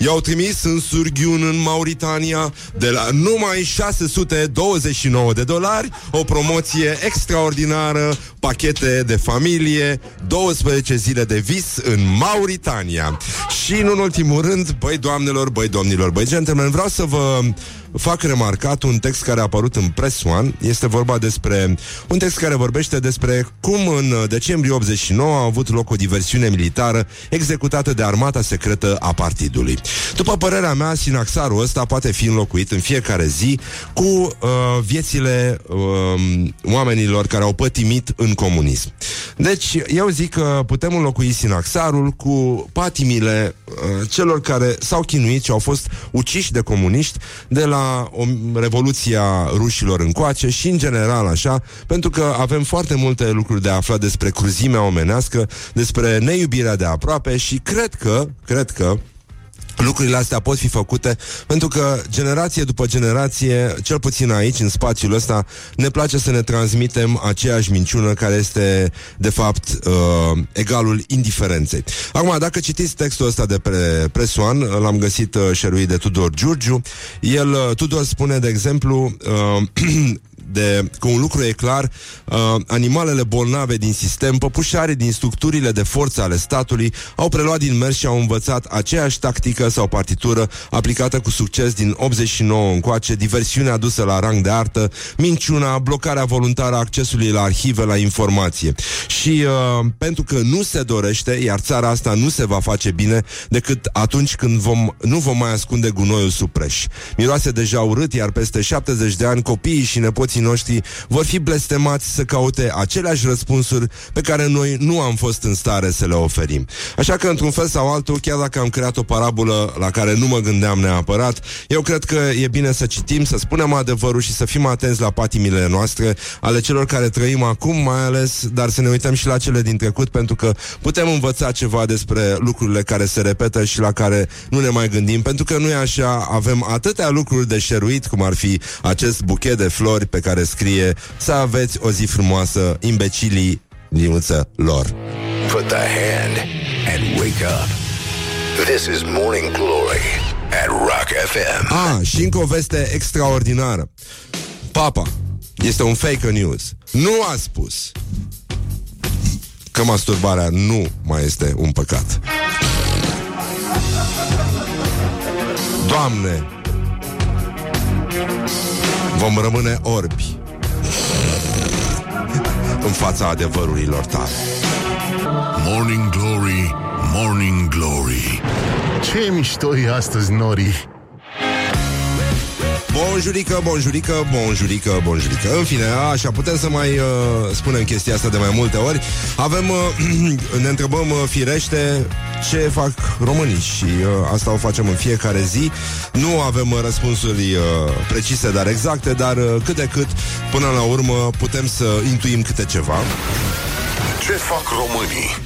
I-au trimis în surghiun în Mauritania de la numai 629 de dolari, o promoție extraordinară, pachete de familie, 12 zile de vis în Mauritania. Și în ultimul rând, băi doamnelor, băi domnilor, băi gentlemen, vreau să vă fac remarcat un text care a apărut în Press One. Este vorba despre un text care vorbește despre cum în decembrie 89 a avut loc o diversiune militară executată de armata secretă a partidului. După părerea mea, sinaxarul ăsta poate fi înlocuit în fiecare zi cu uh, viețile uh, oamenilor care au pătimit în comunism. Deci, eu zic că putem înlocui sinaxarul cu patimile uh, celor care s-au chinuit și au fost uciși de comuniști de la o, Revoluția rușilor încoace și în general așa, pentru că avem foarte multe lucruri de aflat despre cruzimea omenească, despre neiubirea de aproape și cred că, cred că lucrurile astea pot fi făcute pentru că generație după generație, cel puțin aici, în spațiul ăsta, ne place să ne transmitem aceeași minciună care este, de fapt, uh, egalul indiferenței. Acum, dacă citiți textul ăsta de pre Presoan, l-am găsit uh, șeruit de Tudor Giurgiu, el, uh, Tudor spune, de exemplu, uh, de că un lucru e clar, uh, animalele bolnave din sistem, păpușarii din structurile de forță ale statului, au preluat din mers și au învățat aceeași tactică sau partitură aplicată cu succes din 89 încoace, diversiunea adusă la rang de artă, minciuna, blocarea voluntară a accesului la arhive, la informație. Și uh, pentru că nu se dorește, iar țara asta nu se va face bine decât atunci când vom, nu vom mai ascunde gunoiul sub preș. Miroase deja urât, iar peste 70 de ani copiii și nepoții noștri vor fi blestemați să caute aceleași răspunsuri pe care noi nu am fost în stare să le oferim. Așa că, într-un fel sau altul, chiar dacă am creat o parabolă la care nu mă gândeam neapărat, eu cred că e bine să citim, să spunem adevărul și să fim atenți la patimile noastre, ale celor care trăim acum, mai ales, dar să ne uităm și la cele din trecut, pentru că putem învăța ceva despre lucrurile care se repetă și la care nu ne mai gândim, pentru că nu e așa, avem atâtea lucruri de șeruit, cum ar fi acest buchet de flori pe care scrie să aveți o zi frumoasă, imbecilii dinuță lor. Put the hand and wake up. This is Morning Glory at Rock FM. Ah, și încă o veste extraordinară. Papa, este un fake news. Nu a spus că masturbarea nu mai este un păcat. Doamne, vom rămâne orbi în fața adevărurilor tale. Morning Glory, Morning Glory Ce mișto e astăzi, Nori Bonjurică, bonjurică, bonjurică, bonjurică. În fine, așa, putem să mai uh, spunem chestia asta de mai multe ori. Avem, uh, ne întrebăm uh, firește ce fac românii? Și uh, asta o facem în fiecare zi. Nu avem uh, răspunsuri uh, precise, dar exacte Dar uh, cât de cât, până la urmă, putem să intuim câte ceva. Ce fac românii?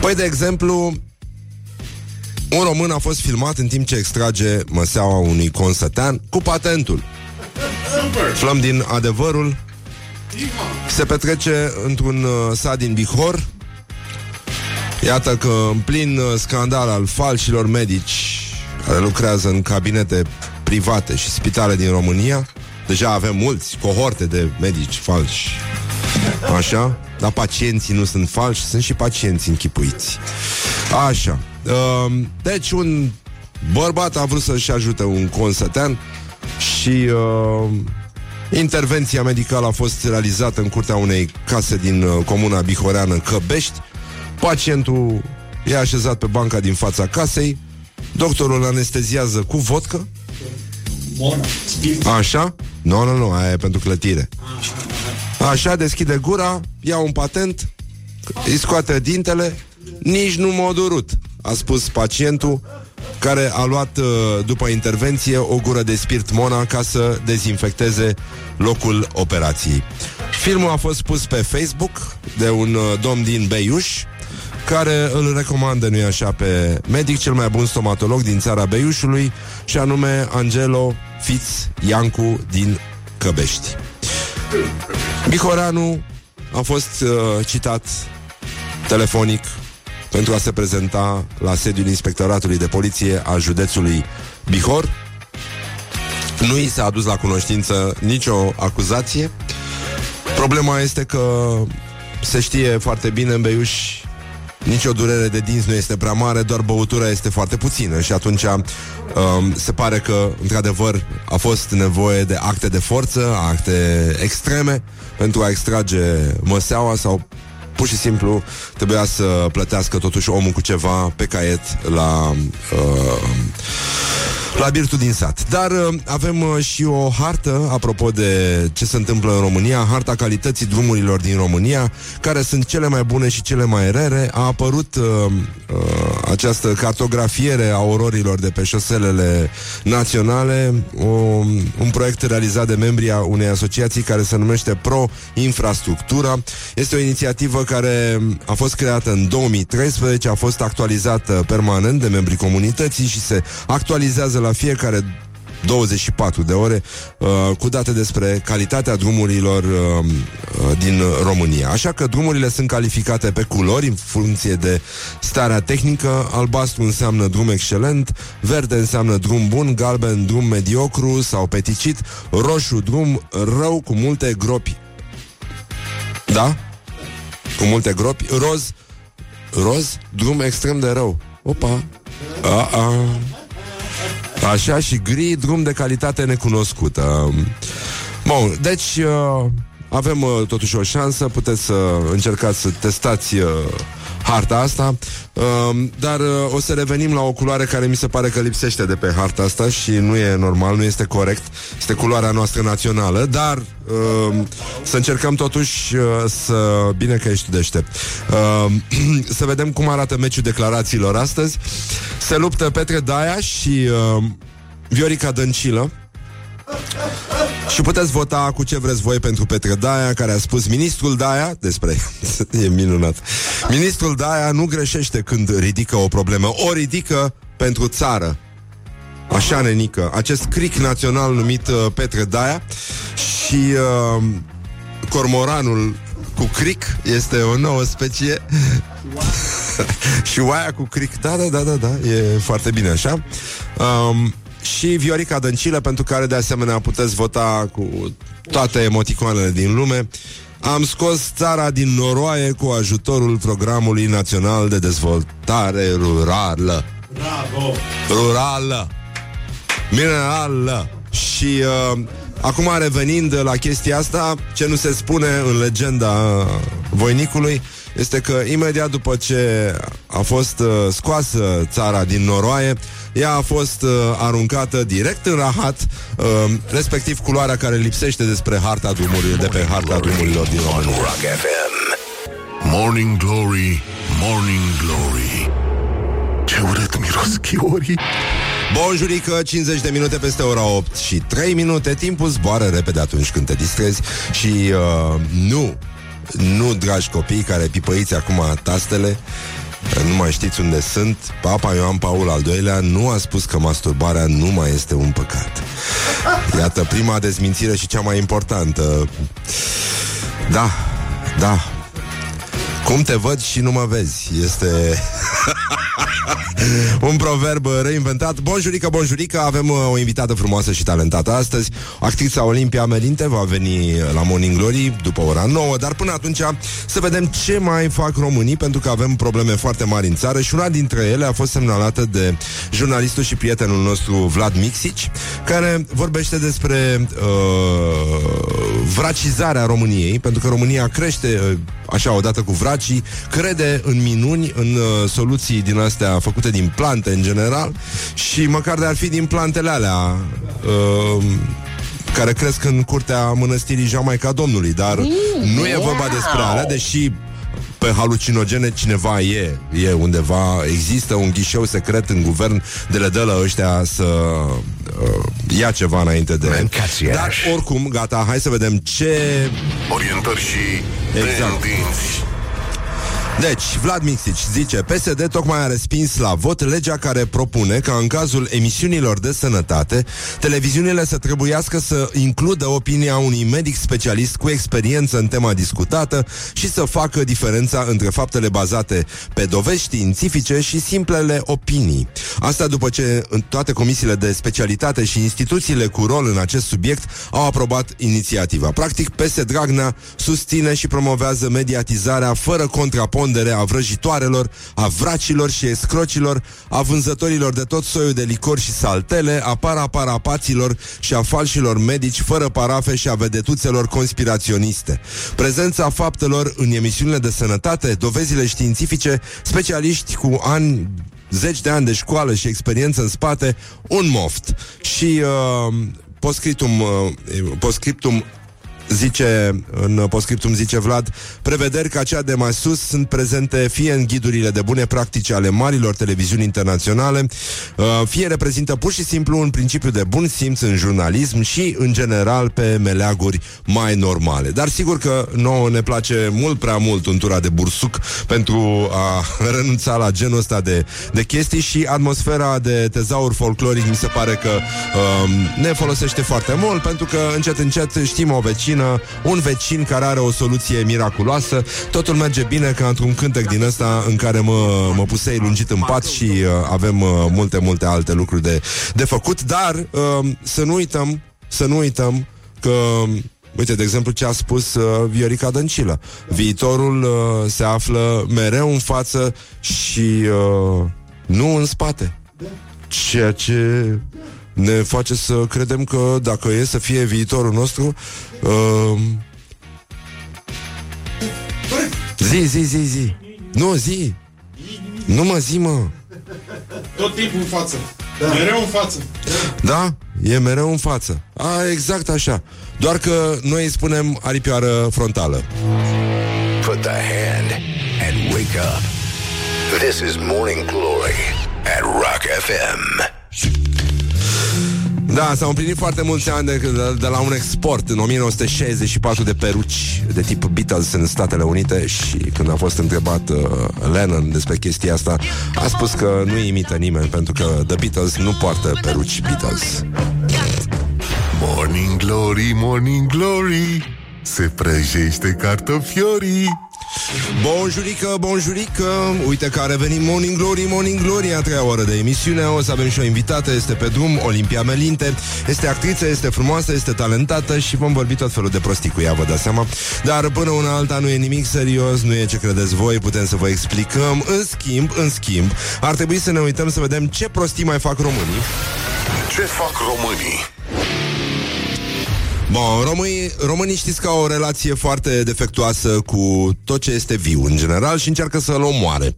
Păi, de exemplu, un român a fost filmat în timp ce extrage măseaua unui consătean cu patentul. Flăm din adevărul. Se petrece într-un uh, sat din Bihor. Iată că în plin uh, scandal al falșilor medici care lucrează în cabinete private și spitale din România, deja avem mulți cohorte de medici falși. Așa? Dar pacienții nu sunt falși, sunt și pacienți închipuiți. Așa. Uh, deci un bărbat a vrut să-și ajute un consătean și uh, intervenția medicală a fost realizată în curtea unei case din uh, comuna Bihoreană Căbești. Pacientul e așezat pe banca din fața casei, doctorul îl anesteziază cu vodcă. Așa? Nu, nu, nu, aia e pentru clătire. Așa, deschide gura, ia un patent, îi scoate dintele, nici nu m-a durut, a spus pacientul, care a luat uh, după intervenție o gură de spirit Mona ca să dezinfecteze locul operației. Filmul a fost pus pe Facebook de un uh, domn din Beiuș, care îl recomandă, nu așa, pe medic cel mai bun stomatolog din țara Beiușului, și anume Angelo Fitz Iancu din Căbești. Bihoranu a fost uh, citat telefonic pentru a se prezenta la sediul Inspectoratului de Poliție a județului Bihor. Nu i s-a adus la cunoștință nicio acuzație. Problema este că se știe foarte bine în Beiuș nicio durere de dinți nu este prea mare, doar băutura este foarte puțină și atunci um, se pare că, într-adevăr, a fost nevoie de acte de forță, acte extreme pentru a extrage măseaua sau pur și simplu trebuia să plătească totuși omul cu ceva pe caiet la uh, La birtul din sat. Dar uh, avem uh, și o hartă, apropo de ce se întâmplă în România, harta calității drumurilor din România, care sunt cele mai bune și cele mai rere. A apărut uh, uh, această cartografiere a ororilor de pe șoselele naționale, o, un proiect realizat de membrii a unei asociații care se numește Pro Infrastructura. Este o inițiativă care a fost creată în 2013, a fost actualizată permanent de membrii comunității și se actualizează la fiecare 24 de ore uh, cu date despre calitatea drumurilor uh, uh, din România. Așa că drumurile sunt calificate pe culori în funcție de starea tehnică. Albastru înseamnă drum excelent, verde înseamnă drum bun, galben drum mediocru sau peticit, roșu drum rău cu multe gropi. Da? Cu multe gropi. Roz, roz, drum extrem de rău. Opa! A-a. Așa și gri, drum de calitate necunoscută. Bun, deci uh, avem uh, totuși o șansă, puteți să încercați să testați uh, harta asta, uh, dar uh, o să revenim la o culoare care mi se pare că lipsește de pe harta asta și nu e normal, nu este corect, este culoarea noastră națională, dar uh, să încercăm totuși uh, să... Bine că ești deștept. Uh, să vedem cum arată meciul declarațiilor astăzi. Se luptă Petre Daia și uh, Viorica Dăncilă. Și puteți vota cu ce vreți voi pentru Petre Daia, care a spus ministrul Daia, despre e minunat. Ministrul Daia nu greșește când ridică o problemă, o ridică pentru țară. Așa, nenică. Acest cric național numit uh, Petre Daia și uh, cormoranul cu cric este o nouă specie și oaia cu cric, da, da, da, da, da, e foarte bine așa. Um, și Viorica Dăncilă, pentru care de asemenea puteți vota cu toate emoticoanele din lume. Am scos țara din noroaie cu ajutorul Programului Național de Dezvoltare Rurală. Bravo! Rurală. Minerală. Și uh, acum revenind la chestia asta, ce nu se spune în legenda voinicului, este că imediat după ce a fost uh, scoasă țara din noroaie, ea a fost uh, aruncată direct în rahat, uh, respectiv culoarea care lipsește despre harta drumurilor, de pe harta drumurilor din România. Rock FM. Morning Glory, Morning Glory Ce urât miros chiorii Bonjurică, 50 de minute peste ora 8 și 3 minute Timpul zboară repede atunci când te distrezi Și uh, nu, nu, dragi copii care pipăiți acum tastele nu mai știți unde sunt? Papa Ioan Paul al doilea nu a spus că masturbarea nu mai este un păcat. Iată prima dezmințire și cea mai importantă. Da, da. Cum te văd și nu mă vezi? Este un proverb reinventat. Bonjurică, bonjurică Avem uh, o invitată frumoasă și talentată astăzi. Actrița Olimpia Melinte va veni la Morning Glory După ora 9 Dar până atunci să vedem ce mai fac românii Pentru că avem probleme foarte mari în țară Și una dintre ele a fost semnalată de Jurnalistul și prietenul nostru Vlad Mixici Care vorbește despre uh, Vracizarea României Pentru că România crește uh, Așa odată cu vracii Crede în minuni În uh, soluții din astea făcute din plante în general și măcar de ar fi din plantele alea uh, care cresc în curtea mănăstirii Jamaica Domnului, dar mm, nu e vorba despre alea, deși pe halucinogene cineva e, e undeva, există un ghișeu secret în guvern de le dă la ăștia să uh, ia ceva înainte de... Mâncați Dar oricum, gata, hai să vedem ce... Orientări și Exact. tendinți Deci, Vlad Mixici zice PSD tocmai a respins la vot legea care propune ca în cazul emisiunilor de sănătate televiziunile să trebuiască să includă opinia unui medic specialist cu experiență în tema discutată și să facă diferența între faptele bazate pe dovezi științifice și simplele opinii. Asta după ce în toate comisiile de specialitate și instituțiile cu rol în acest subiect au aprobat inițiativa. Practic, PS Dragnea susține și promovează mediatizarea fără contrapont pondere a vrăjitoarelor, a vracilor și escrocilor, a vânzătorilor de tot soiul de licori și saltele, a paraparapaților și a falșilor medici fără parafe și a vedetuțelor conspiraționiste. Prezența faptelor în emisiunile de sănătate, dovezile științifice, specialiști cu ani zeci de ani de școală și experiență în spate, un moft. Și uh, postscriptum, uh, postscriptum zice, în postscriptum zice Vlad, prevederi ca cea de mai sus sunt prezente fie în ghidurile de bune practici ale marilor televiziuni internaționale, uh, fie reprezintă pur și simplu un principiu de bun simț în jurnalism și, în general, pe meleaguri mai normale. Dar sigur că nouă ne place mult prea mult untura de bursuc pentru a renunța la genul ăsta de, de chestii și atmosfera de tezaur folcloric mi se pare că um, ne folosește foarte mult pentru că încet încet știm o vecină vecină, un vecin care are o soluție miraculoasă. Totul merge bine ca într-un cântec din ăsta în care mă, mă pusei lungit în pat și uh, avem uh, multe, multe alte lucruri de, de făcut, dar uh, să nu uităm, să nu uităm că Uite, de exemplu, ce a spus uh, Viorica Dăncilă. Viitorul uh, se află mereu în față și uh, nu în spate. Ceea ce ne face să credem că dacă e să fie viitorul nostru, uh, zi, zi, zi, zi. Nu, zi. Nu mă zi, mă. Tot timpul în față. Da. Mereu în față. Da? E mereu în față. A, exact așa. Doar că noi îi spunem aripioară frontală. Put the hand and wake up. This is Morning Glory at Rock FM. Da, s-au împlinit foarte mulți ani de, de, de la un export în 1964 de peruci de tip Beatles în Statele Unite și când a fost întrebat uh, Lennon despre chestia asta, a spus că nu imită nimeni pentru că The Beatles nu poartă peruci Beatles. Morning Glory, Morning Glory Se prăjește cartofiorii Bonjurică, bonjurică Uite că a revenit Morning Glory, Morning Glory A treia oră de emisiune. O să avem și o invitată, este pe drum Olimpia Melinte, este actriță, este frumoasă Este talentată și vom vorbi tot felul de prostii cu ea Vă dați seama, dar până una alta Nu e nimic serios, nu e ce credeți voi Putem să vă explicăm, în schimb În schimb, ar trebui să ne uităm să vedem Ce prostii mai fac românii. Ce fac românii? Bun, românii, românii știți că au o relație foarte defectuoasă cu tot ce este viu în general și încearcă să-l omoare.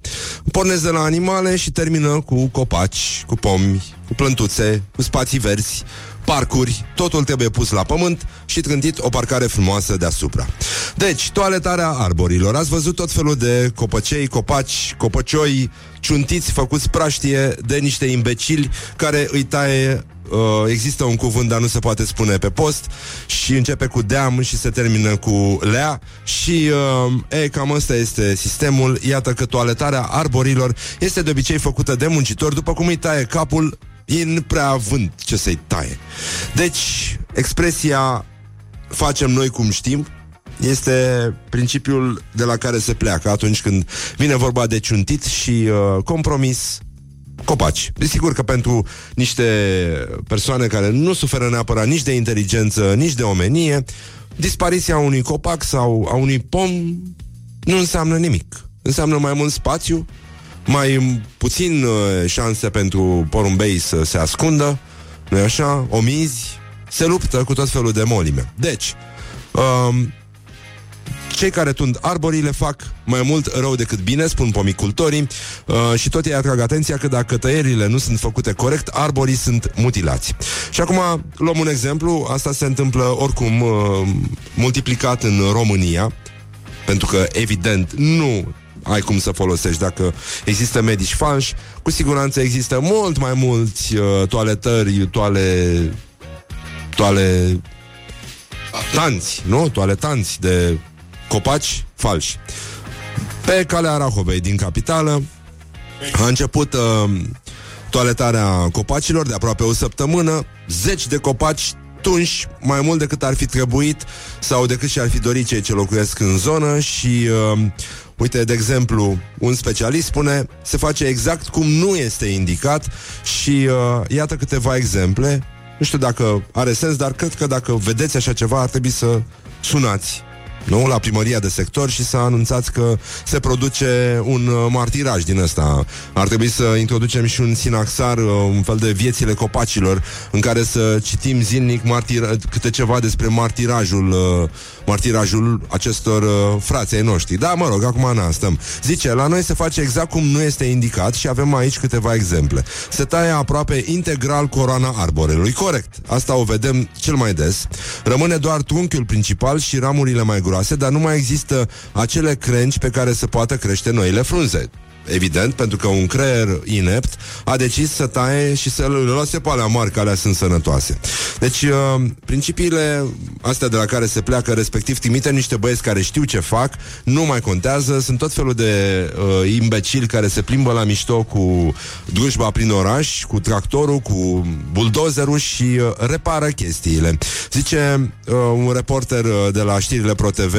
Pornesc de la animale și termină cu copaci, cu pomi, cu plântuțe, cu spații verzi, parcuri, totul trebuie pus la pământ și trântit o parcare frumoasă deasupra. Deci, toaletarea arborilor. Ați văzut tot felul de copăcei, copaci, copăcioi, ciuntiți, făcuți praștie de niște imbecili care îi taie uh, există un cuvânt, dar nu se poate spune pe post și începe cu deam și se termină cu lea și uh, e, cam ăsta este sistemul. Iată că toaletarea arborilor este de obicei făcută de muncitori, după cum îi taie capul, în prea având ce să-i taie. Deci, expresia facem noi cum știm, este principiul de la care se pleacă atunci când vine vorba de ciuntit și uh, compromis copaci. Desigur că pentru niște persoane care nu suferă neapărat nici de inteligență, nici de omenie, dispariția unui copac sau a unui pom nu înseamnă nimic. Înseamnă mai mult spațiu, mai puțin uh, șanse pentru porumbei să se ascundă, nu așa? Omizi, se luptă cu tot felul de molime. Deci, um, cei care tund arborile fac mai mult rău decât bine, spun pomicultorii, uh, și tot ei atrag atenția că dacă tăierile nu sunt făcute corect, arborii sunt mutilați. Și acum luăm un exemplu, asta se întâmplă oricum uh, multiplicat în România, pentru că, evident, nu ai cum să folosești dacă există medici falși. Cu siguranță există mult mai mulți uh, toaletări, toale... toale... tanți, nu? Toaletanți de copaci falși. Pe calea Arahovei din capitală a început uh, toaletarea copacilor de aproape o săptămână, zeci de copaci tunși mai mult decât ar fi trebuit sau decât și-ar fi dorit cei ce locuiesc în zonă și uh, Uite, de exemplu, un specialist spune se face exact cum nu este indicat și uh, iată câteva exemple. Nu știu dacă are sens, dar cred că dacă vedeți așa ceva ar trebui să sunați nu? La primăria de sector și să anunțați că se produce un uh, martiraj din ăsta. Ar trebui să introducem și un sinaxar, uh, un fel de viețile copacilor, în care să citim zilnic martir- câte ceva despre martirajul uh, martirajul acestor uh, frații ai noștri. Da, mă rog, acum na, stăm. Zice, la noi se face exact cum nu este indicat și avem aici câteva exemple. Se taie aproape integral coroana arborelui. Corect. Asta o vedem cel mai des. Rămâne doar trunchiul principal și ramurile mai groase, dar nu mai există acele crengi pe care să poată crește noile frunze evident, pentru că un creier inept a decis să taie și să le lase pe alea mari, că alea sunt sănătoase. Deci, uh, principiile astea de la care se pleacă, respectiv trimite niște băieți care știu ce fac, nu mai contează, sunt tot felul de uh, imbecili care se plimbă la mișto cu drujba prin oraș, cu tractorul, cu buldozerul și uh, repară chestiile. Zice uh, un reporter uh, de la știrile ProTV,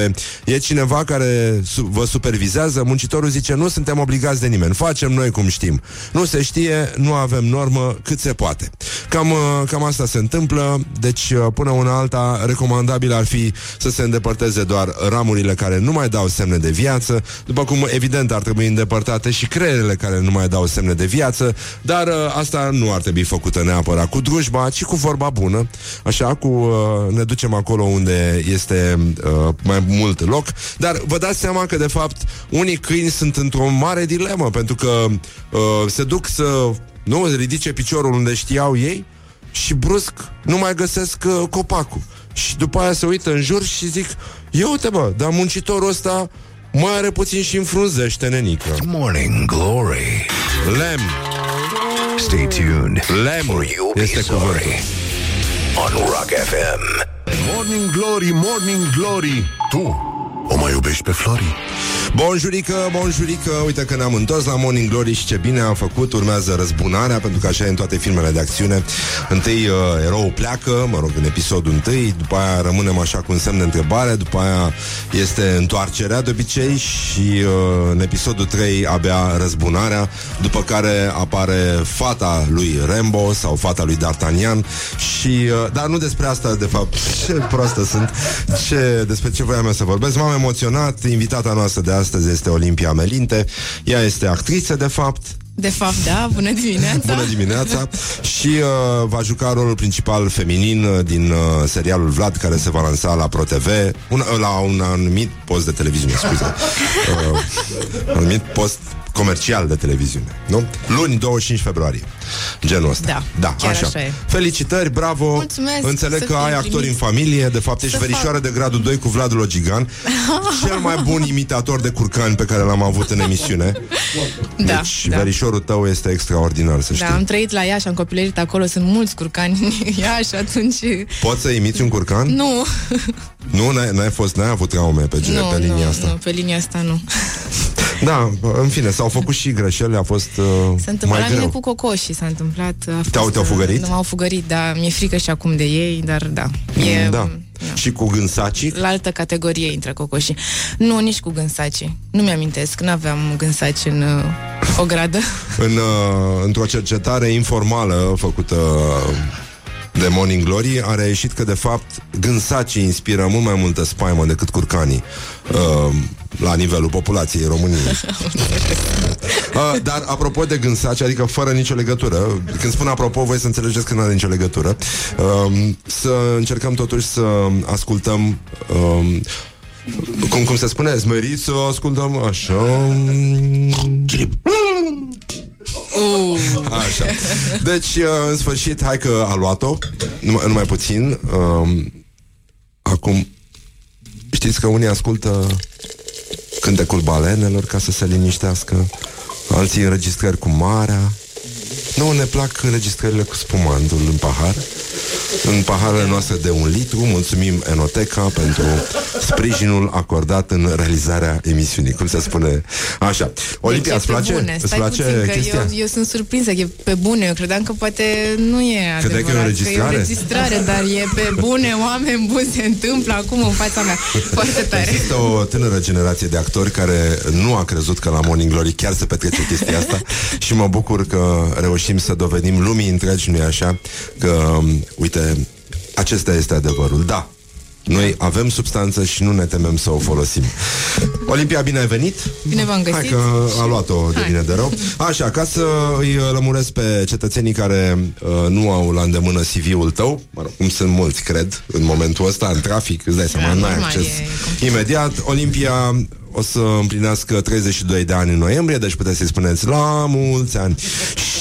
e cineva care su- vă supervizează, muncitorul zice, nu suntem obligați de nimeni, facem noi cum știm. Nu se știe, nu avem normă cât se poate. Cam, uh, cam asta se întâmplă, deci uh, până una alta, recomandabil ar fi să se îndepărteze doar ramurile care nu mai dau semne de viață, după cum evident ar trebui îndepărtate și creierele care nu mai dau semne de viață, dar uh, asta nu ar trebui făcută neapărat cu drujba, ci cu vorba bună, așa, cu uh, ne ducem acolo unde este uh, mai mult loc, dar vă dați seama că de fapt unii câini sunt într-o mare dilemă, pentru că uh, se duc să nu ridice piciorul unde știau ei și brusc nu mai găsesc uh, copacul. Și după aia se uită în jur și zic, ia uite bă, dar muncitorul ăsta mai are puțin și înfrunzește, nenică. Morning Glory. Lem, Stay tuned. lem Or you'll be este cuvântul. sorry. On Rock FM. Morning Glory, Morning Glory Tu o mai iubești pe Flori? Bonjurică, bonjurică, uite că ne-am întors la Morning Glory și ce bine am făcut, urmează răzbunarea, pentru că așa e în toate filmele de acțiune. Întâi uh, eroul pleacă, mă rog, în episodul întâi, după aia rămânem așa cu un semn de întrebare, după aia este întoarcerea de obicei și uh, în episodul 3 abia răzbunarea, după care apare fata lui Rambo sau fata lui D'Artagnan și, uh, dar nu despre asta, de fapt, ce proastă sunt, ce, despre ce voiam eu să vorbesc. M-am emoționat, invitata noastră de astăzi este Olimpia Melinte, ea este actriță, de fapt, De fapt, da, bună dimineața. Bună dimineața. Și uh, va juca rolul principal feminin uh, Din uh, serialul Vlad Care se va lansa la ProTV un, uh, La un anumit post de televiziune Scuze. Uh, Un anumit post comercial de televiziune nu? Luni 25 februarie Genul ăsta Da, da chiar așa. așa e. Felicitări, bravo Mulțumesc, Înțeleg să că fie ai actori primit. în familie De fapt ești Să verișoară fac. de gradul 2 cu Vladul Logigan Cel mai bun imitator de curcani Pe care l-am avut în emisiune Da, Deci da. verișorul tău este extraordinar Să știi Da, am trăit la Iași, am copilărit acolo, sunt mulți curcani în Iași, atunci... Poți să imiți un curcan? Nu, Nu, n-ai, n-ai fost, n-ai avut traume pe, gine, nu, pe linia nu, asta. nu, pe linia asta nu. Da, în fine, s-au făcut și greșeli, a fost uh, S-a întâmplat mai la mine greu. cu cocoșii, s-a întâmplat... A fost, Te-au- te-au fugărit? Nu m-au fugărit, da, mi-e frică și acum de ei, dar da. E, da. da. Și cu gânsacii? La altă categorie intră cocoșii. Nu, nici cu gânsacii. Nu mi-amintesc, n-aveam gânsaci în uh, o gradă. În, uh, într-o cercetare informală făcută de Morning Glory a reieșit că de fapt gânsacii inspiră mult mai multă spaimă decât curcanii uh, la nivelul populației României. uh, dar apropo de gânsaci, adică fără nicio legătură, când spun apropo, voi să înțelegeți că nu are nicio legătură, uh, să încercăm totuși să ascultăm uh, cum, cum se spune, smeriți să ascultăm așa Așa. Deci, uh, în sfârșit, hai că a luat-o. Numai, numai puțin. Um, Acum Știți că unii ascultă Cântecul balenelor Ca să se liniștească Alții înregistrări cu marea Nu ne plac înregistrările cu spumantul în pahar În paharele noastre de un litru Mulțumim Enoteca pentru sprijinul acordat în realizarea emisiunii Cum se spune Așa Olimpia, Deci îți e pe place? Bune. Îți Stai place puțin, că chestia? Eu, eu sunt surprinsă, că e pe bune. Eu credeam că poate nu e Credeai că e o adevărat, înregistrare? Că e o înregistrare, dar e pe bune, oameni buni, se întâmplă acum în fața mea. Foarte tare. Există o tânără generație de actori care nu a crezut că la Morning Glory chiar se petrece chestia asta și mă bucur că reușim să dovedim lumii întregi, nu așa, că, um, uite, acesta este adevărul. Da, Noi avem substanță și nu ne temem să o folosim. Olimpia, bine ai venit? Bine v-am găsit. Hai că a luat-o de Hai. bine de rău. Așa, ca să îi lămuresc pe cetățenii care uh, nu au la îndemână CV-ul tău, mă rog, cum sunt mulți, cred, în momentul ăsta, în trafic, îți dai seama, Da, n-ai normal, acces. e Imediat, Olimpia o să împlinească 32 de ani în noiembrie, deci puteți să-i spuneți la mulți ani.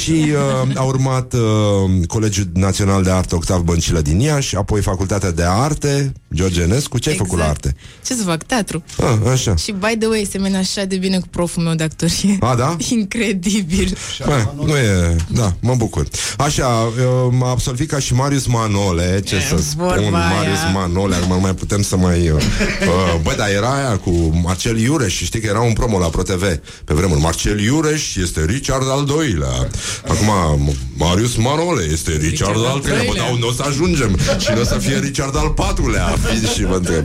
Și uh, a urmat uh, Colegiul Național de Artă Octav Băncilă din Iași, apoi Facultatea de Arte, George Enescu. Ce ai făcut la arte? Ce să fac? Teatru. Ah, așa. Și by the way, semene așa de bine cu proful meu de actorie. A, da? Incredibil. Bă, nu e... Da, mă bucur. Așa, uh, m-a absolvit ca și Marius Manole, ce să vorba spun, aia. Marius Manole, acum nu mai putem să mai... Uh, uh, bă, dar era aia cu Marcel Iureș, și știi că era un promo la ProTV pe vremuri. Marcel Iureș este Richard al doilea. Acum, Marius Manole este Richard, Richard al al treilea. Bă, treilea. dar unde o să ajungem? Și nu o să fie Richard al patrulea? Fiți și vă întreb.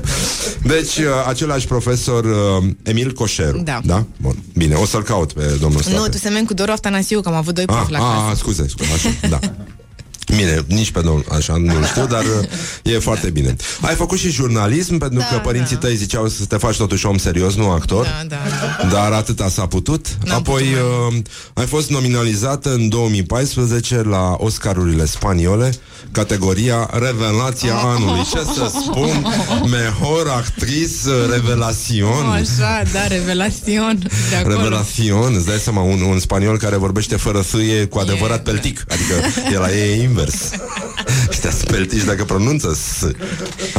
Deci, uh, același profesor uh, Emil Coșeru. Da. Da? Bun. Bine, o să-l caut pe domnul ăsta. Nu, tu semeni cu Doru Aftanasiu, că am avut doi Ah, profi la ah, clasă. ah, scuze, scuze, așa, da. Bine, nici pe domnul, așa, nu știu, dar uh, e foarte bine. Ai făcut și jurnalism, pentru Da, că părinții da. tăi ziceau să te faci totuși om serios, nu actor. Da, da. Dar atâta s-a putut. N-am Apoi putut mai uh, ai fost nominalizată în 2014 la Oscarurile spaniole, categoria Revelația Oh. anului. Ce să spun? Mejor actriz revelațion. Așa, da, revelațion de acolo. Revelațion, îți dai seama, un, un spaniol care vorbește fără sâie cu adevărat E, peltic. Adică el la ei e invers. Ăștia sunt peltici dacă pronunță s.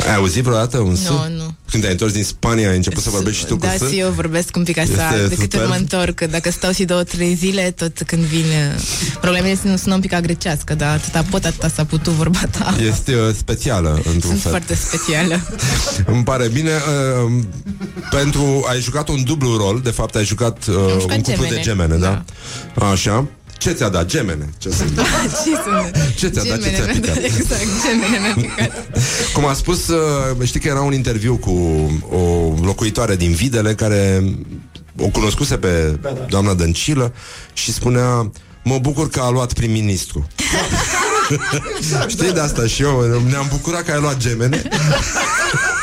Ai auzit vreodată un s? Nu, nu. Când te-ai întors din Spania, ai început să vorbești și tu da, cu s? și eu vorbesc un pic așa, Este de câte superb. ori mă întorc, că dacă stau și două, trei zile, tot când vine... Problema este să sună un pic a grecească, dar atâta pot, atâta s-a putut vorba ta. Este uh, specială, într-un Sunt fel. foarte specială. Îmi pare bine. Uh, pentru... Ai jucat un dublu rol, de fapt ai jucat, uh, jucat un cuplu gemene. de gemene, da? Așa. Ce ți-a dat? Gemene. Ce să Ce sunt? Ce ți-a dat? Ce Gemene ți-a mi-a picat? dat, Exact, gemene mi-a picat. Cum a spus, uh, știi că era un interviu cu o locuitoare din Videle care o cunoscuse pe doamna Dăncilă și spunea Mă bucur că a luat prim-ministru. Știi de asta și eu Ne-am bucurat că ai luat gemene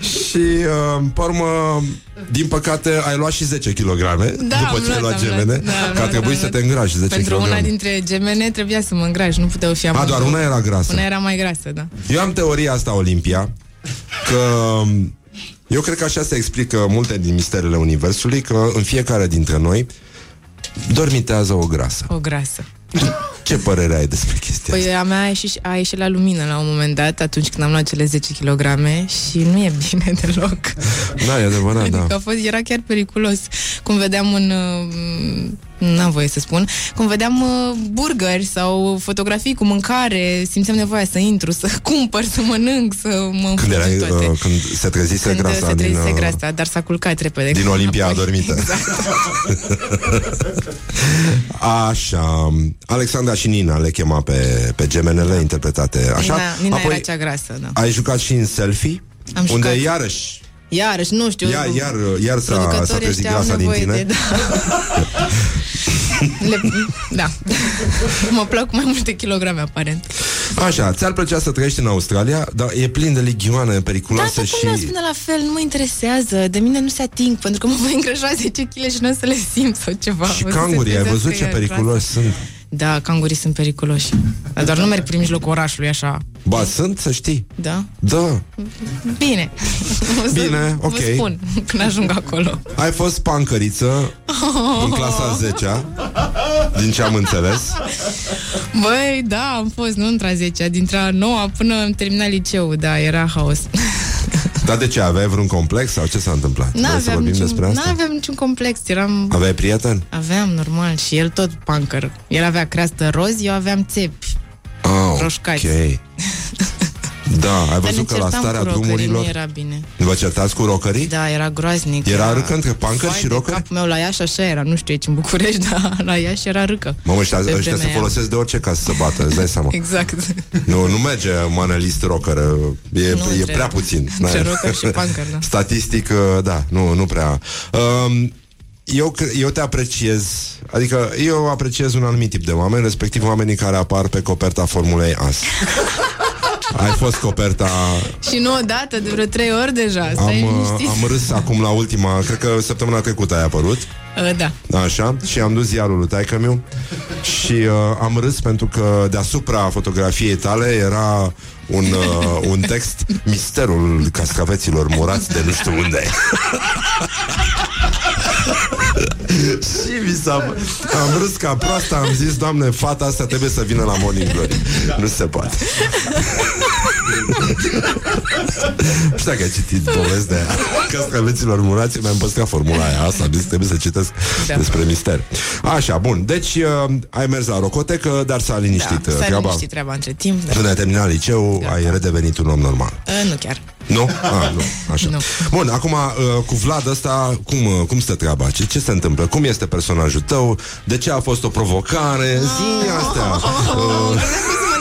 Și uh, Pe urmă Din păcate ai luat și 10 kg Da, După am ce ai luat, luat am gemene luat. Da, am Că a luat, trebuit am să luat. te îngrași 10 Pentru kg una dintre gemene trebuia să mă îngraș, nu puteau fi amândouă. doar una era grasă. Una era mai grasă, da. Eu am teoria asta, Olimpia, că eu cred că așa se explică multe din misterele Universului, că în fiecare dintre noi dormitează o grasă. O grasă. Ce părere ai despre chestia asta? Păi a mea a ieșit, a ieșit la lumină la un moment dat, atunci când am luat cele 10 kg și nu e bine deloc. Da, e adevărat, Adică da. a fost, era chiar periculos. Cum vedeam în... uh, N-am voie să spun. Cum vedeam uh, burgeri sau fotografii cu mâncare, simțeam nevoia să intru, să cumpăr, să mănânc, să mă Când, erai, înfrunge toate. uh, când se trezise Când grasa se trezise din, uh, grasa, dar s-a culcat repede. din Olimpia Apoi. adormită. Exact. Așa, Alexandra și Nina le chema pe, pe gemenele interpretate așa. Nina, Nina era cea grasă, da. ai jucat și în selfie, Am unde jucat. iarăși Iarăși, nu știu. Iar, iar, iar s-a, s-a producătorii trezit ăștia au grasa din nevoie tine. De, da. Le, da. Mă plac mai multe kilograme, aparent. Așa, ți-ar plăcea să trăiești în Australia, dar e plin de ligioane Da, periculoase dar și... cum le spune la fel, nu mă interesează. De mine nu se ating, pentru că mă voi îngrășa 10 kg și nu o să le simt sau ceva. Și O să se cangurii, ai trezească văzut ce iar periculoși sunt? Grasa. Da, cangurii sunt periculoși. Dar doar nu merg prin mijlocul orașului, așa. Ba, sunt, să știi. Da? Da. Bine. O să Bine, ok. Vă spun când ajung acolo. Ai fost pancăriță în clasa 10 din ce am înțeles. Băi, da, am fost, nu între a 10 dintre a 9 până am terminat liceul, da, era haos. Dar de ce? Aveai vreun complex sau ce s-a întâmplat? Vrei să N-aveam vorbim niciun, despre asta? n-aveam niciun complex, eram... Aveai prieten? Aveam, normal, și el tot pancăr. El avea creastă roz, eu aveam țepi. Oh, Roșcați. ok. Da, ai Dar ne văzut că la certam starea cu rockerii, drumurilor Nu era bine. Vă certați cu rocării? Da, era groaznic. Era râcă între pancări Vai și de rockeri? capul meu la Iași așa era, nu știu aici în București, dar la Iași era râcă. Mamă, ăștia, Pe ăștia se vremea aia. folosesc de orice ca să se bată, îți dai seama. Exact. Nu, nu merge manelist rocker, e, Nu, e între- prea puțin. între Da. rocker și punker, da. Statistic, uh, da, nu, nu prea. Um, eu, cre- eu te apreciez, adică eu apreciez un anumit tip de oameni, respectiv oamenii care apar pe coperta Formulei As. Ai fost coperta Și nu odată, de vreo trei ori deja. am, Stai uh, liniștit. am râs acum la ultima, cred că săptămâna trecută ai apărut Uh, Da. Așa, și am dus ziarul lui taică meu Și uh, am râs pentru că Deasupra fotografiei tale Era un, uh, un text Misterul cascaveților murați De nu știu unde Și mi s-a... Am râs ca proasta Am zis, doamne, fata asta trebuie să vină la Morning Glory. Nu se poate Nu știu dacă ai citit povestea de aia Cascaveților murați Mi-am păstrat formula aia Asta am zis, trebuie să citesc Da. despre mister Așa, bun, deci uh, Ai mers la rocotecă, dar s-a liniștit da, uh, s-a treaba liniștit treaba între timp. Da. Când ai terminat liceu, Da. ai redevenit un om normal Uh, nu chiar. nu? Ah, nu, așa. Nu. Bun, acum uh, cu Vlad ăsta, cum, uh, cum stă treaba? Ce, ce se întâmplă? Cum este personajul tău? De ce a fost o provocare? Zi astea. Uh,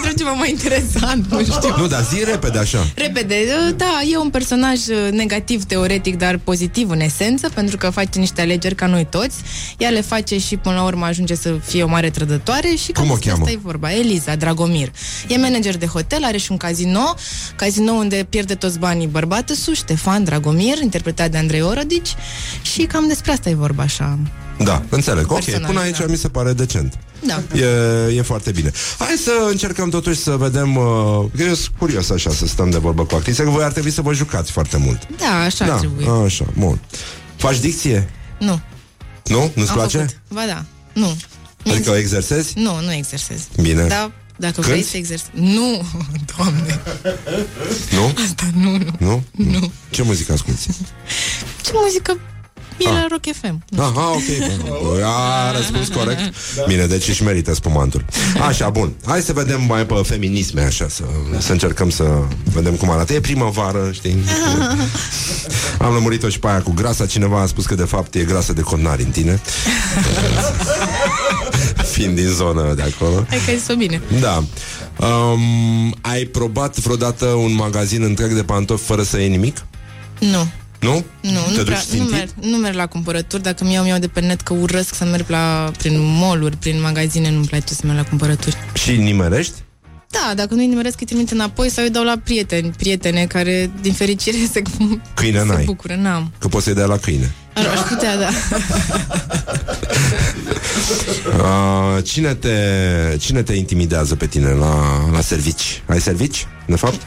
Vreau să mă întreb ceva mai interesant, nu știu. nu, dar zi repede așa. Repede, uh, da, e un personaj uh, negativ teoretic, dar pozitiv în esență, pentru că face niște alegeri ca noi toți. Ea le face și până la urmă ajunge să fie o mare trădătoare și cam Cum o despre cheamă? Asta e vorba. Eliza Dragomir. E manager de hotel, are și un casino, casino unde pierde toți banii bărbatul su, Ștefan Dragomir, interpretat de Andrei Orodici și cam despre asta e vorba așa. Da, înțeleg. Ok, Personaj, până aici da. mi se pare decent. Da. E, e foarte bine. Hai să încercăm totuși să vedem uh, că Eu sunt curios așa să stăm de vorbă cu actrița Că voi ar trebui să vă jucați foarte mult Da, așa Da, ar trebui. așa, bun Faci dicție? Nu. Nu? Nu-ți Am place? Făcut. Ba da. Nu. Adică o exersezi? Nu, nu exersez. Bine. Da, dacă vrei Cânti? să exersezi. Nu, doamne. Nu? Asta nu, nu. Nu? Nu. Ce muzică asculti? Ce muzică e Ah. la Rock FM? Nu. Aha, ok. bun. A răspuns corect. Bine, deci își merită spumantul. Așa, bun. Hai să vedem mai pe feminisme, așa, să, să încercăm să vedem cum arată. E primăvară, știi? Am lămurit-o și pe aia cu grasa. Cineva a spus că, de fapt, e grasă de connari în tine. Fiind din zonă de acolo. Hai că ai zis-o bine. Da. Um, ai probat vreodată un magazin întreg de pantofi fără să iei nimic? Nu. Nu? Nu, Te nu, duci prea, nu, țintit? merg, nu merg la cumpărături Dacă mi iau, mi-au de pe net Că urăsc să merg la, prin mall prin magazine Nu-mi place să merg la cumpărături Și nimerești? Da, dacă nu-i nimeresc Îi trimit înapoi sau îi dau la prieteni Prietene care, din fericire, se, Câine se n-ai. bucură N-am Că poți să-i dea la câine. Ar, Aș putea, da Uh, cine, te, cine te intimidează pe tine la, la servici? Ai servici, de fapt?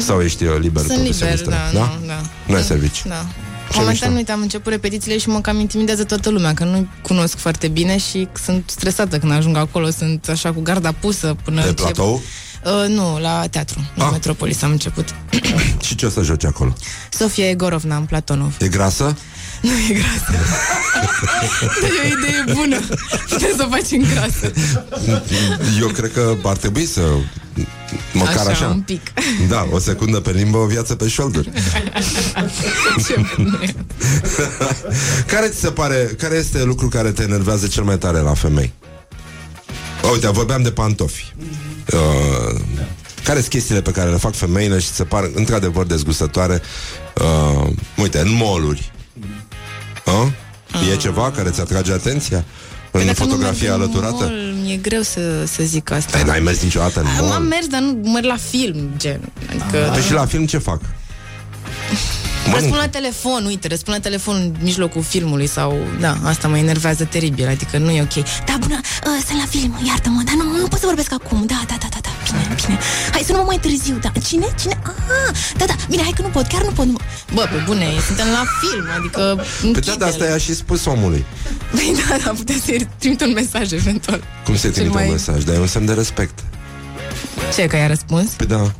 Sau ești uh, liber? Mm. Sunt liber, profesionistă? da, nu, da Nu ai servici? Da. Ce Momentan, mișto. uite, am început repetițiile și mă cam intimidează toată lumea, că nu cunosc foarte bine și sunt stresată când ajung acolo, sunt așa cu garda pusă până Pe încep. platou? Uh, nu, la teatru, la Ah. Metropolis am început. Și ce o să joci acolo? Sofia Egorovna în Platonov. E grasă? Nu e grasă. Dar e o idee bună. Putem să o facem grasă. Eu cred că ar trebui să Măcar așa, Așa, un pic. Da, o secundă pe limbă, o viață pe șolduri Ce bună e. Care ți se pare, care este lucru care te enervează cel mai tare la femei? Uite, vorbeam de pantofi uh, Care sunt chestiile pe care le fac femeile și ți se par într-adevăr dezgustătoare uh, Uite, în moluri uh? E ceva care ți atrage atenția? În Păi Dacă nu fotografia merg în alăturată? mall, Mi-e greu să, să zic asta. Păi n-ai mers niciodată în Am mall? mers, dar nu merg la film, gen. Adică... Păi și la film ce fac? Răspund la telefon, uite, răspund la telefon în mijlocul filmului sau... Da, asta mă enervează teribil, adică nu e ok. Da, bună, uh, sunt la film, iartă-mă, dar nu, nu pot să vorbesc acum. Da, da, da, da, da, bine, bine. Hai să nu mă mai târziu, da. Cine? Cine? Ah, da, da, bine, hai că nu pot, chiar nu pot. Nu... Bă, pe bune, suntem la film, adică... Păi da, dar asta i-a și spus omului Păi da, da, putea să-i trimit un mesaj eventual. Cum se Cel trimite mai- un mesaj? Dar e un semn de respect Ce, că i-a răspuns? Păi da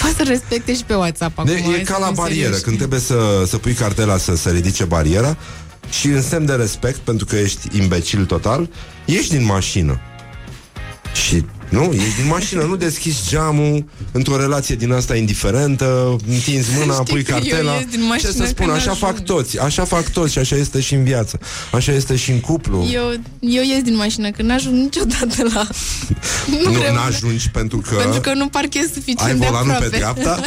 Poate să respecte și pe WhatsApp acum. de, hai E să ca la fim barieră serioși. Când trebuie să, să pui cartela să se ridice bariera Și în semn de respect Pentru că ești imbecil total Ieși din mașină Și Nu? Ești din mașină, nu deschizi geamul într-o relație din asta indiferentă, întinzi mâna, Știi pui că eu cartela. ies din mașină Ce să spun, când așa ajung. fac toți, așa fac toți și așa este și în viață. Așa este și în cuplu. Eu, eu ies din mașină, că n-ajung niciodată la... nu vreau- n-ajungi pentru că, Pentru că nu parchez ai suficient de volanul aproape. pe dreapta.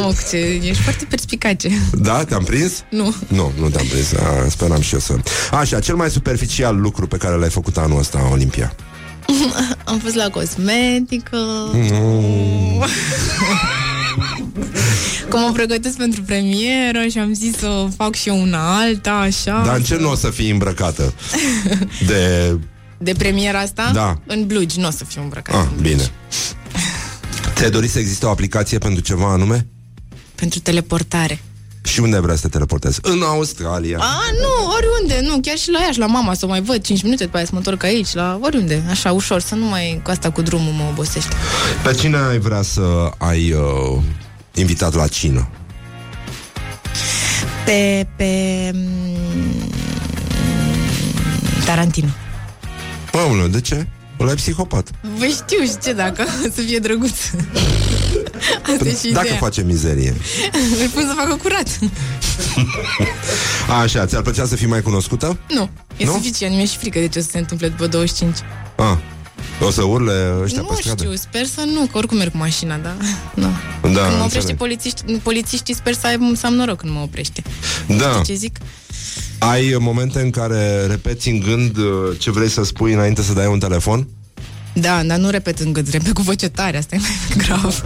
Mamă, ce, ești foarte perspicace. Da, te-am prins? Nu. Nu, nu te-am prins. A, speram și eu să... Așa, cel mai superficial lucru pe care l-ai făcut anul ăsta, Olimpia. Am fost la cosmetică. Că mă pregătesc pentru premieră și am zis să fac și eu una alta, așa. Dar în ce nu o să fii îmbrăcată? De... De premiera asta? Da. În blugi, nu o să fiu îmbrăcat. Ah, în blugi. bine. Ți-ai dorit să existe o aplicație pentru ceva anume? Pentru teleportare. Și unde vrea să te teleportezi? În Australia. A, nu, oriunde, nu, chiar și la Iași, la mama, să o mai văd 5 minute, după aia să mă întorc aici, la oriunde, așa, ușor, să nu mai, cu asta cu drumul mă obosește. Pe cine ai vrea să ai uh, invitat la cină? Pe, pe... mm, Tarantino. Mămână, de ce? Ăla e psihopat. Vă știu și ce dacă, să fie drăguț. Asta e și Dacă ideea. face mizerie. Îl pun să facă curat. Așa, ți-ar plăcea să fii mai cunoscută? Nu, e Nu? suficient, mi-e și frică de ce o să se întâmple după 25. Ah, o să urle ăștia nu pe stradă? știu, sper să nu, că oricum merg cu mașina, da? Nu. Da, când mă înțeleg. oprește polițiști, polițiștii, sper să, aibă, să am noroc când mă oprește. Da. Știi ce zic? Ai momente în care repeți în gând uh, ce vrei să spui înainte să dai un telefon? Da, dar nu repet în gând, repet cu voce tare, asta e mai grav.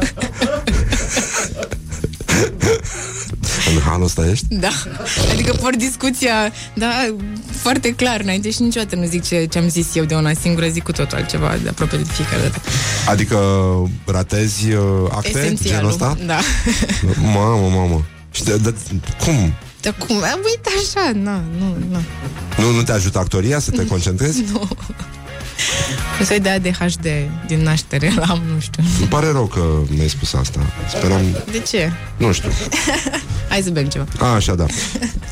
În halul ăsta ești? da, adică por discuția, da, foarte clar înainte și niciodată nu zic ce, ce am zis eu de una singură, zic cu totul altceva de aproape de fiecare dată. Adică ratezi uh, acte genul Esențialul, ăsta? da. Mamă, mamă. Și de, de, cum? Dar cum? A, Uite așa, na, nu, nu. Nu, nu te ajută actoria să te concentrezi? Nu. Un soi de ADHD din naștere l-am, nu știu. Îmi pare rău că mi-ai spus asta. Speram... De ce? Nu știu. Hai să bem ceva. A, așa, da.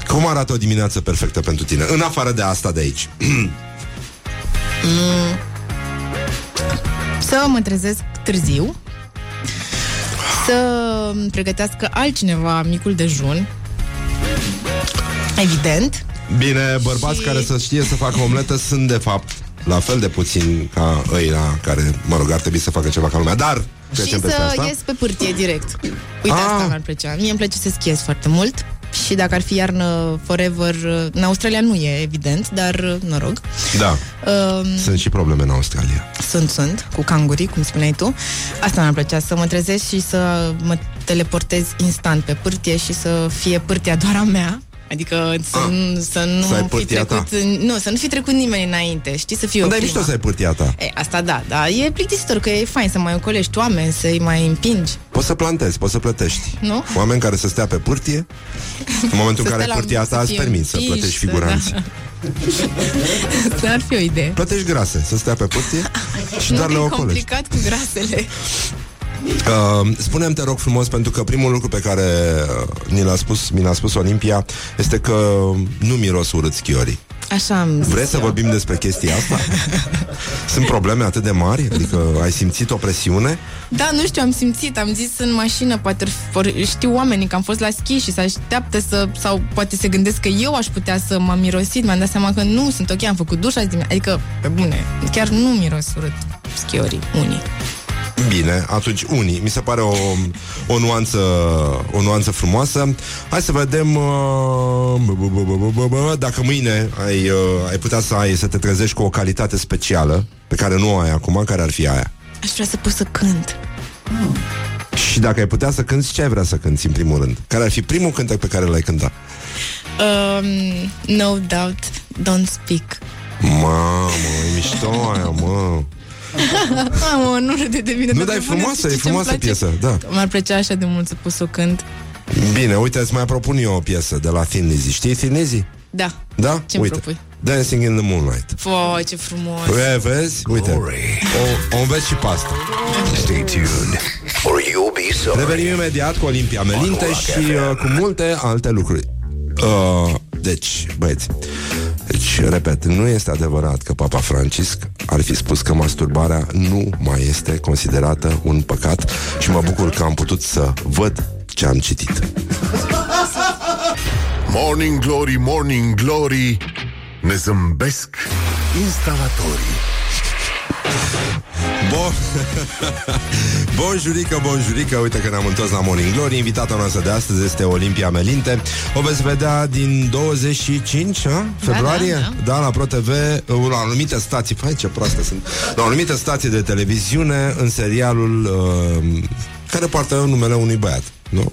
Cum arată o dimineață perfectă pentru tine? În afară de asta de aici. Să mă trezesc târziu, să îmi pregătească altcineva micul dejun, evident, Bine, bărbați Și- care să știe să facă omletă sunt de fapt la fel de puțini ca ăia care, mă rog, ar trebui să facă ceva ca lumea. Dar, și trecem peste să asta. ies pe pârtie direct. Uite, Ah. asta mi-ar plăcea. Mie îmi place să schiez foarte mult și dacă ar fi iarnă forever, în Australia nu e, evident, dar noroc. Da, Um, sunt și probleme în Australia. Sunt, sunt, cu cangurii, cum spuneai tu. Asta mi-ar plăcea, să mă trezesc și să mă teleportez instant pe pârtie și să fie pârtia doar a mea. Adică să, Ah, nu- să nu să ai fi pârtia ta. trecut, nu, să nu fi trecut nimeni înainte, știi, să fiu eu Dar e prima. mișto să ai pârtia ta. E, asta da, da, e plictisitor că e fain să mai ocolești oameni, să-i mai împingi, Poți să plantezi, poți să plătești. nu? Oameni care să stea pe pârtie, în momentul în Să care stea la- pârtia să ta îți fie permis să împiși, plătești să- figuranți. Da. Asta ar fi o idee. Plătești grase, să stea pe pârtie și doar nu le e ocolești. complicat cu grasele. Uh, spune-mi, te rog frumos, pentru că primul lucru pe care uh, ni l-a spus, mi l-a spus Olimpia este că nu miros urât schiorii. Așa am zis Vreți să eu. vorbim despre chestia asta? Sunt probleme atât de mari? Adică ai simțit o presiune? Da, nu știu, am simțit, am zis în mașină, poate or, știu oamenii că am fost la schi și se așteaptă să, sau poate se gândesc că eu aș putea să m-am mirosit, mi-am dat seama că nu, sunt ok, am făcut duș azi dimineața, adică, pe bune, chiar nu miros urât schiorii, unii. Bine, atunci unii. Mi se pare o, o, nuanță, o nuanță frumoasă. Hai să vedem uh, bă, bă, bă, bă, bă, bă, bă, dacă mâine ai, uh, ai putea să ai să te trezești cu o calitate specială pe care nu o ai acum, care ar fi aia? Aș vrea să pot să cânt. Și dacă ai putea să cânti, ce ai vrea să cânti în primul rând? Care ar fi primul cântec pe care l-ai cânta? Um, no doubt, don't speak. Mamă, e mișto aia, mă. Mamă, nu râde de mine. Nu, dar dar e pe bune, frumoasă, știi e ce îmi frumoasă place? piesă, da. Mi-ar plăcea așa de mult să pot să o cânt. Bine, uite, îți mai propun eu o piesă de la Thin Lizzy. Știi Thin Lizzy? Da. Da? Ce-mi uite. propui? Dancing in the Moonlight. Fo, ce frumos. E, vezi? Uite. O, o înveți și pe asta. Stay tuned, or you'll be sorry. Revenim imediat cu Olimpia Melinte și uh, cu multe alte lucruri. Uh, deci, băieți, Deci, repet, nu este adevărat că Papa Francisc ar fi spus că masturbarea nu mai este considerată un păcat și mă bucur că am putut să văd ce am citit. Morning Glory, Morning Glory Ne zâmbesc instalatorii Bun. Bonjurică, bonjurică Uite că ne-am întors la Morning Glory Invitata noastră de astăzi este Olimpia Melinte O veți vedea din 25 a? februarie da, da, la ProTV La anumite stații Hai ce proastă sunt La anumite stații de televiziune În serialul uh, Care poartă numele unui băiat Nu?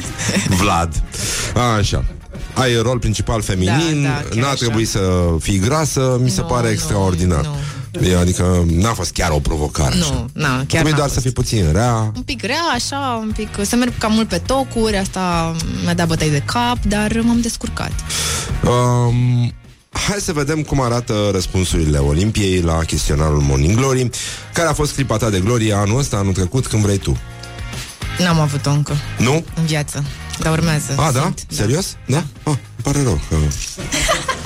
Vlad Așa ai rol principal feminin, Da, da, chiar n-a așa. trebuit să fii grasă, mi se Nu, pare nu, extraordinar. nu. Adică n-a fost chiar o provocare. așa. Nu, na, chiar Trebuie n-a doar fost. să fii puțin rea. Un pic rea, așa, un pic... Să merg cam mult pe tocuri, asta mi-a dat bătăi de cap, dar m-am descurcat. Um, hai să vedem cum arată răspunsurile Olimpiei la chestionarul Morning Glory, care a fost clipa ta de glorie anul ăsta, anul trecut, când vrei tu. N-am avut-o încă Nu? în viață, dar urmează. A, da? Simt, Serios? Da? Ah, îmi pare rău că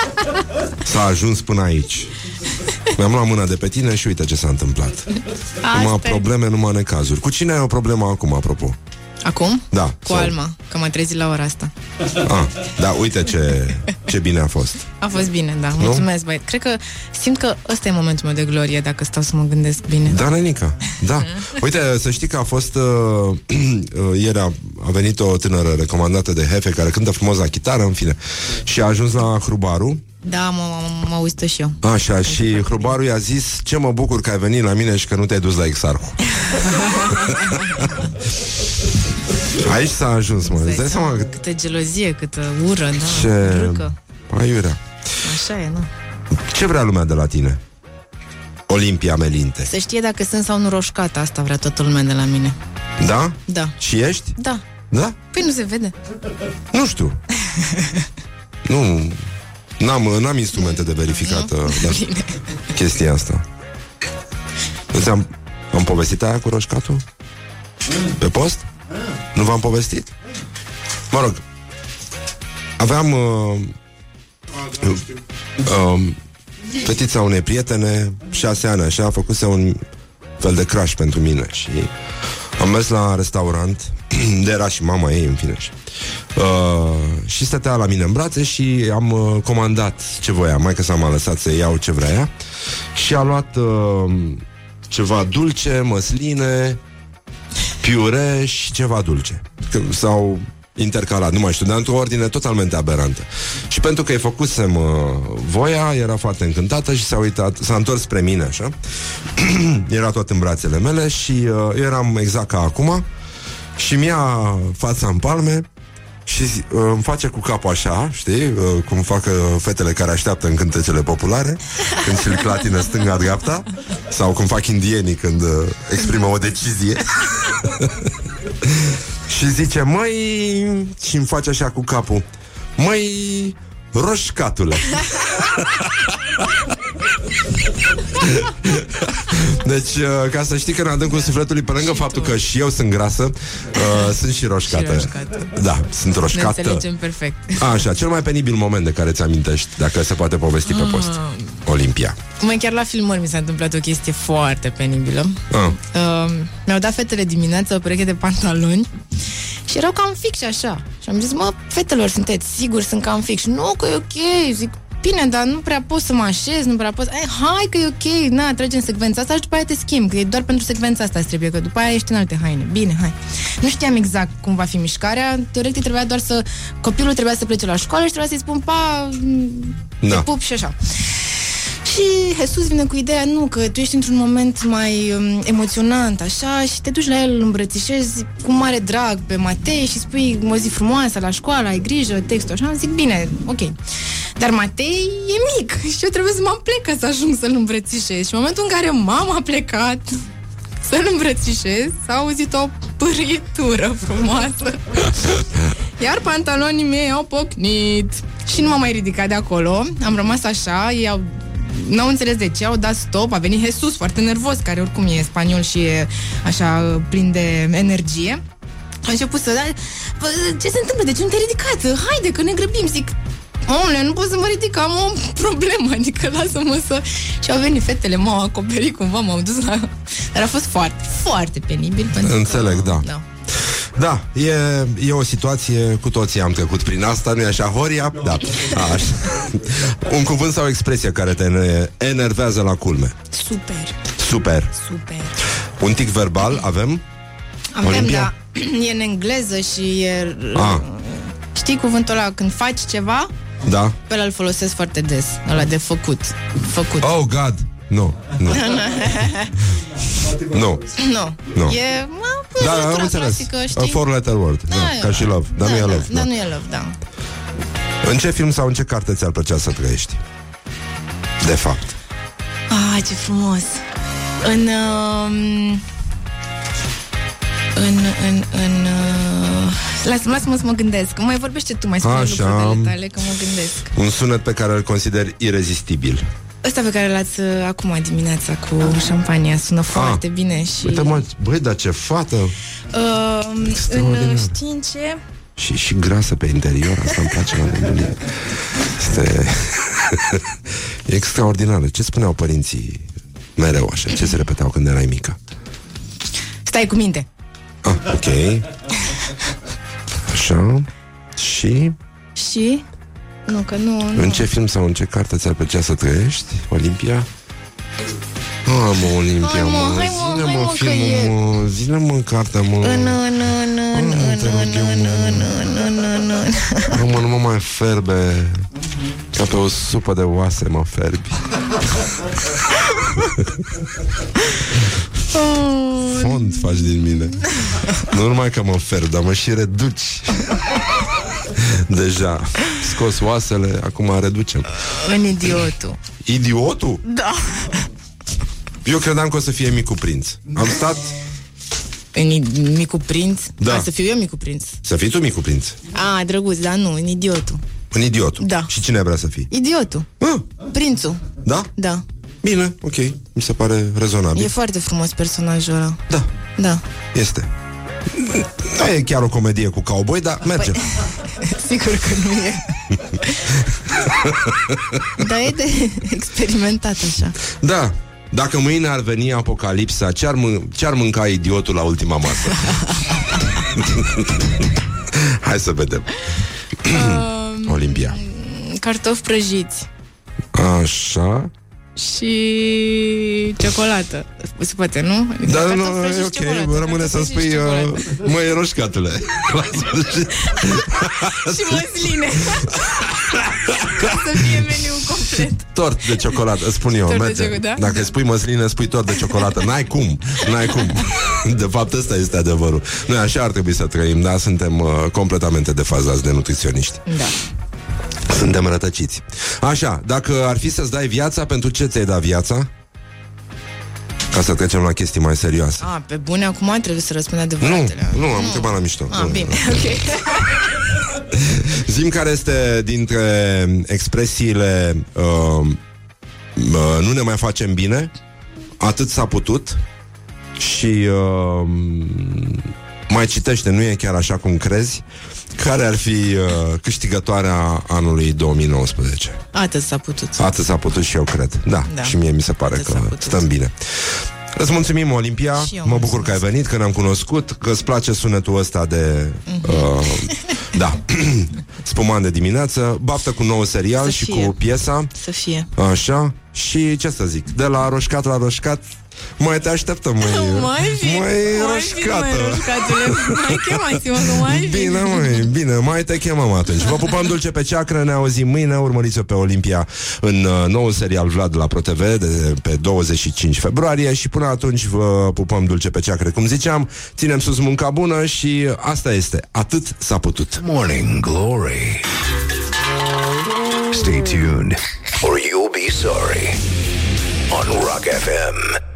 s-a ajuns până aici. Mi-am luat mâna de pe tine și uite ce s-a întâmplat. Numai Asta e. probleme, numai necazuri. Cu cine ai o problemă acum, apropo? Acum? Da. Cu Alma, că m-a trezit la ora asta. Ah, da, uite ce, ce bine a fost. A fost bine, da. Mulțumesc, băi. Cred că simt că ăsta e momentul meu de glorie, dacă stau să mă gândesc bine. Da, Nenica, da. Uite, să știi că a fost uh, uh, Ieri a, a venit o tânără recomandată de Hefe Care cântă frumos la chitară, în fine Și a ajuns la Hrubaru Da, mă, mă, mă auzit și eu. Așa, și Hrubaru i-a zis Ce mă bucur că ai venit la mine și că nu te-ai dus la Exarhu Aici s-a ajuns, mă Îți dai seama că Câtă gelozie, câtă ură, da. ce... Râcă. Aiurea Așa e, nu? Ce vrea lumea de la tine? Olimpia Melinte Să știe dacă sunt sau nu roșcată, asta vrea toată lumea de la mine. Da? Da. Și ești? Da. Da? Păi nu se vede. Nu știu. nu. N-am, n-am instrumente de verificat uh, da, chestia asta. Îți am, am povestit aia cu roșcatul? Pe post? Nu v-am povestit? Mă rog, aveam uh, uh, fetița unei prietene, șase ani așa, a făcuse un fel de crash pentru mine și am mers la restaurant, de era și mama ei, în fine. Și, uh, și stătea la mine în brațe și am uh, comandat ce voia. Mai că s-a m-a lăsat să iau ce vrea ea. Și a luat uh, ceva dulce, măsline, piure și ceva dulce. Că- Sau intercalat, nu mai știu, dar într-o ordine totalmente aberantă. Și pentru că îi făcusem uh, voia, era foarte încântată și s-a uitat, s-a întors spre mine, așa. era tot în brațele mele și uh, eu eram exact ca acum și mi-a fața în palme și uh, îmi face cu capul așa, știi, uh, cum fac uh, fetele care așteaptă în cântecele populare, când și-l clatină stânga-dreapta, sau cum fac indienii când uh, exprimă o decizie. și zice, măi, și îmi face așa cu capul, măi, roșcatule. Deci, uh, ca să știi că în adâncul sufletului, pe lângă faptul că și eu sunt grasă, uh, sunt și roșcată. Și roșcată. Da, sunt Ne roșcată. înțelegem perfect. Așa, cel mai penibil moment de care ți-amintești, dacă se poate povesti pe post. Olimpia. Mai chiar la filmări mi s-a întâmplat o chestie foarte penibilă. Ah. Uh, mi-au dat fetele dimineața o pereche de pantaloni și erau cam fix așa. Și am zis, mă, fetelor, sunteți siguri, sunt cam fix. Nu, că e ok. Zic, bine, dar nu prea pot să mă așez, nu prea pot... Ai, hai că e ok, na, tragem secvența asta și după aia te schimb, că e doar pentru secvența asta îți trebuie, că după aia ești în alte haine. Bine, hai. Nu știam exact cum va fi mișcarea, teoretic trebuia doar să... Copilul trebuia să plece la școală și trebuia să-i spun, pa, Da. te pup și așa. Și Jesus vine cu ideea, nu, că tu ești într-un moment mai um, emoționant, așa, și te duci la el, îl îmbrățișezi cu mare drag pe Matei și spui o zi frumoasă la școală, ai grijă, textul așa, zic, bine, ok. Dar Matei e mic și eu trebuie să mă plec ca să ajung să-l îmbrățișez. Și în momentul în care mama a plecat să-l îmbrățișez, s-a auzit o pârâitură frumoasă. Iar pantalonii mei au pocnit Și nu m-am mai ridicat de acolo Am rămas așa, ei au N-au înțeles de ce, au dat stop A venit Jesus foarte nervos, care oricum e spaniol Și e așa plin de energie A început să da, "Bă, Ce se întâmplă? De ce nu te-ai ridicat? Haide că ne grăbim Zic, Omule, nu pot să mă ridic, am o problemă, adică lasă-mă să... Și au venit fetele, m-au acoperit cumva, m-au dus la... Dar a fost foarte, foarte penibil pentru Înțeleg, că... da. da. Da, e, e o situație, cu toții am trecut prin asta, nu-i așa, Horia? Da, așa. Un cuvânt sau expresie care te ene- enervează la culme. Super, Super. super. Un tic verbal avem? Avem, Olimpia? da, e în engleză și e... Ah. Știi cuvântul ăla, când faci ceva, Da? pe ăla îl folosesc foarte des, ăla de făcut. Făcut. Oh, God! Nu, nu. nu. Nu. Nu. E, mă, Da, cultura am înțeles. clasică, A știi? four letter word. Da, Da, ca și love. Dar da, nu e da, love. Da, Da. nu e love, da. În ce film sau în ce carte ți-ar plăcea să trăiești? De fapt. Ah, ce frumos. În... Um, în, în, în... Uh, lasă-mă, lasă-mă să mă gândesc. Mai vorbește tu, mai spune Așa. lucrurile tale, că mă gândesc. Un sunet pe care îl consideri irezistibil. Ăsta pe care l-ați uh, acum dimineața cu șampania sună foarte bine și... Ah. Uite mă, băi, dar ce fată Uh, în, Extraordinar. uh, știi în ce? și, și grasă pe interior, asta îmi place la nebunie. Este e extraordinară. Ce spuneau părinții mereu așa? Ce se repetau când erai mică? Stai cu minte. Ah, ok. Așa. Și Și? Nu, că nu... nu. în ce film sau în ce carte ți-ar plăcea să trăiești? Olimpia? Ah, mă, Olimpia, Hai, mă, mă, hai, mă, zine, hai, mă, mă, că filmul, e- mă, zine, mă, cartea, mă. În, în, în, în, în, te rog în, eu, în, mă. în, în, în, în, în. Mă, mă, nu mă mai ferbe Ca pe o supă de oase mă ferbi Fond faci din mine Nu numai că mă ferb, dar mă și reduci Deja Scos oasele, acum reducem În idiotul. Idiotul? Da. Eu credeam că o să fie micul prinț Am stat În i- micul prinț? Da. A, să fiu eu micul prinț. Să fii tu micul prinț A, drăguț, dar nu, în idiotul. Un idiotul Da. Și cine vrea să fii? Idiotul. Ah, Prințul. da? Da. Bine, ok Mi se pare rezonabil E foarte frumos personajul ăla. Da, Da. Este. Nu e chiar o comedie cu cowboy, dar merge. Păi- Sigur că nu e. Dar e de experimentat așa. Da. Dacă mâine ar veni apocalipsa, ce-ar, mân- ce-ar mânca idiotul la ultima masă? Hai să vedem. Olimpia. Cartofi prăjiți Așa. Și ciocolată. Se poate, nu? Adică Dar cartofi nu, e prăjiți, ok, ciocolată, rămâne cartofi să prăjiți, spui ciocolată. uh, Măi, roșcatule La sfârșit. Și măsline. Ca să fie meniul complet. Tort de ciocolată, spun eu, Tort de merge. ciocolată, da? Dacă spui măsline, spui tort de ciocolată. N-ai cum, n-ai cum. De fapt, ăsta este adevărul. Noi așa ar trebui să trăim, da? Suntem uh, completamente defazați de nutriționiști. Da. Suntem rătăciți. Așa, dacă ar fi să-ți dai viața, pentru ce ți-ai dat viața? Ca să trecem la chestii mai serioase. A, pe bune, acum trebuie să răspund Nu, adevăratele. nu, am întrebat la mișto. A, Nu, bine, nu. ok. Zim care este dintre expresiile uh, uh, nu ne mai facem bine, atât s-a putut și uh, mai citește, nu e chiar așa cum crezi, care ar fi uh, câștigătoarea anului 2019. Atât s-a putut. Atât s-a putut și eu cred. Da, Da. și mie mi se pare Atât s-a că putut. stăm bine. Îți mulțumim, Olimpia. Și eu Mă bucur mulțumesc. că ai venit, că ne-am cunoscut, că îți place sunetul ăsta de... Uh, da, spuman de dimineață, baftă cu nou serial Să și fie. cu piesa. Să fie. Așa, și ce să zic, de la roșcat la roșcat, mai te așteptăm, mai, Mai vin, mai mai vin, mai roșcată. roșcatule. Mai chemați-mă că mai vin. Bine, măi, bine, mai te chemăm atunci. Vă pupăm dulce pe ceacră, ne auzim mâine, urmăriți-o pe Olimpia în uh, noul serial Vlad la ProTV de pe 25 februarie și până atunci vă pupăm dulce pe ceacră. Cum ziceam, ținem sus munca bună și asta este. Atât s-a putut. Morning Glory. Stay tuned or you'll be sorry on Rock FM.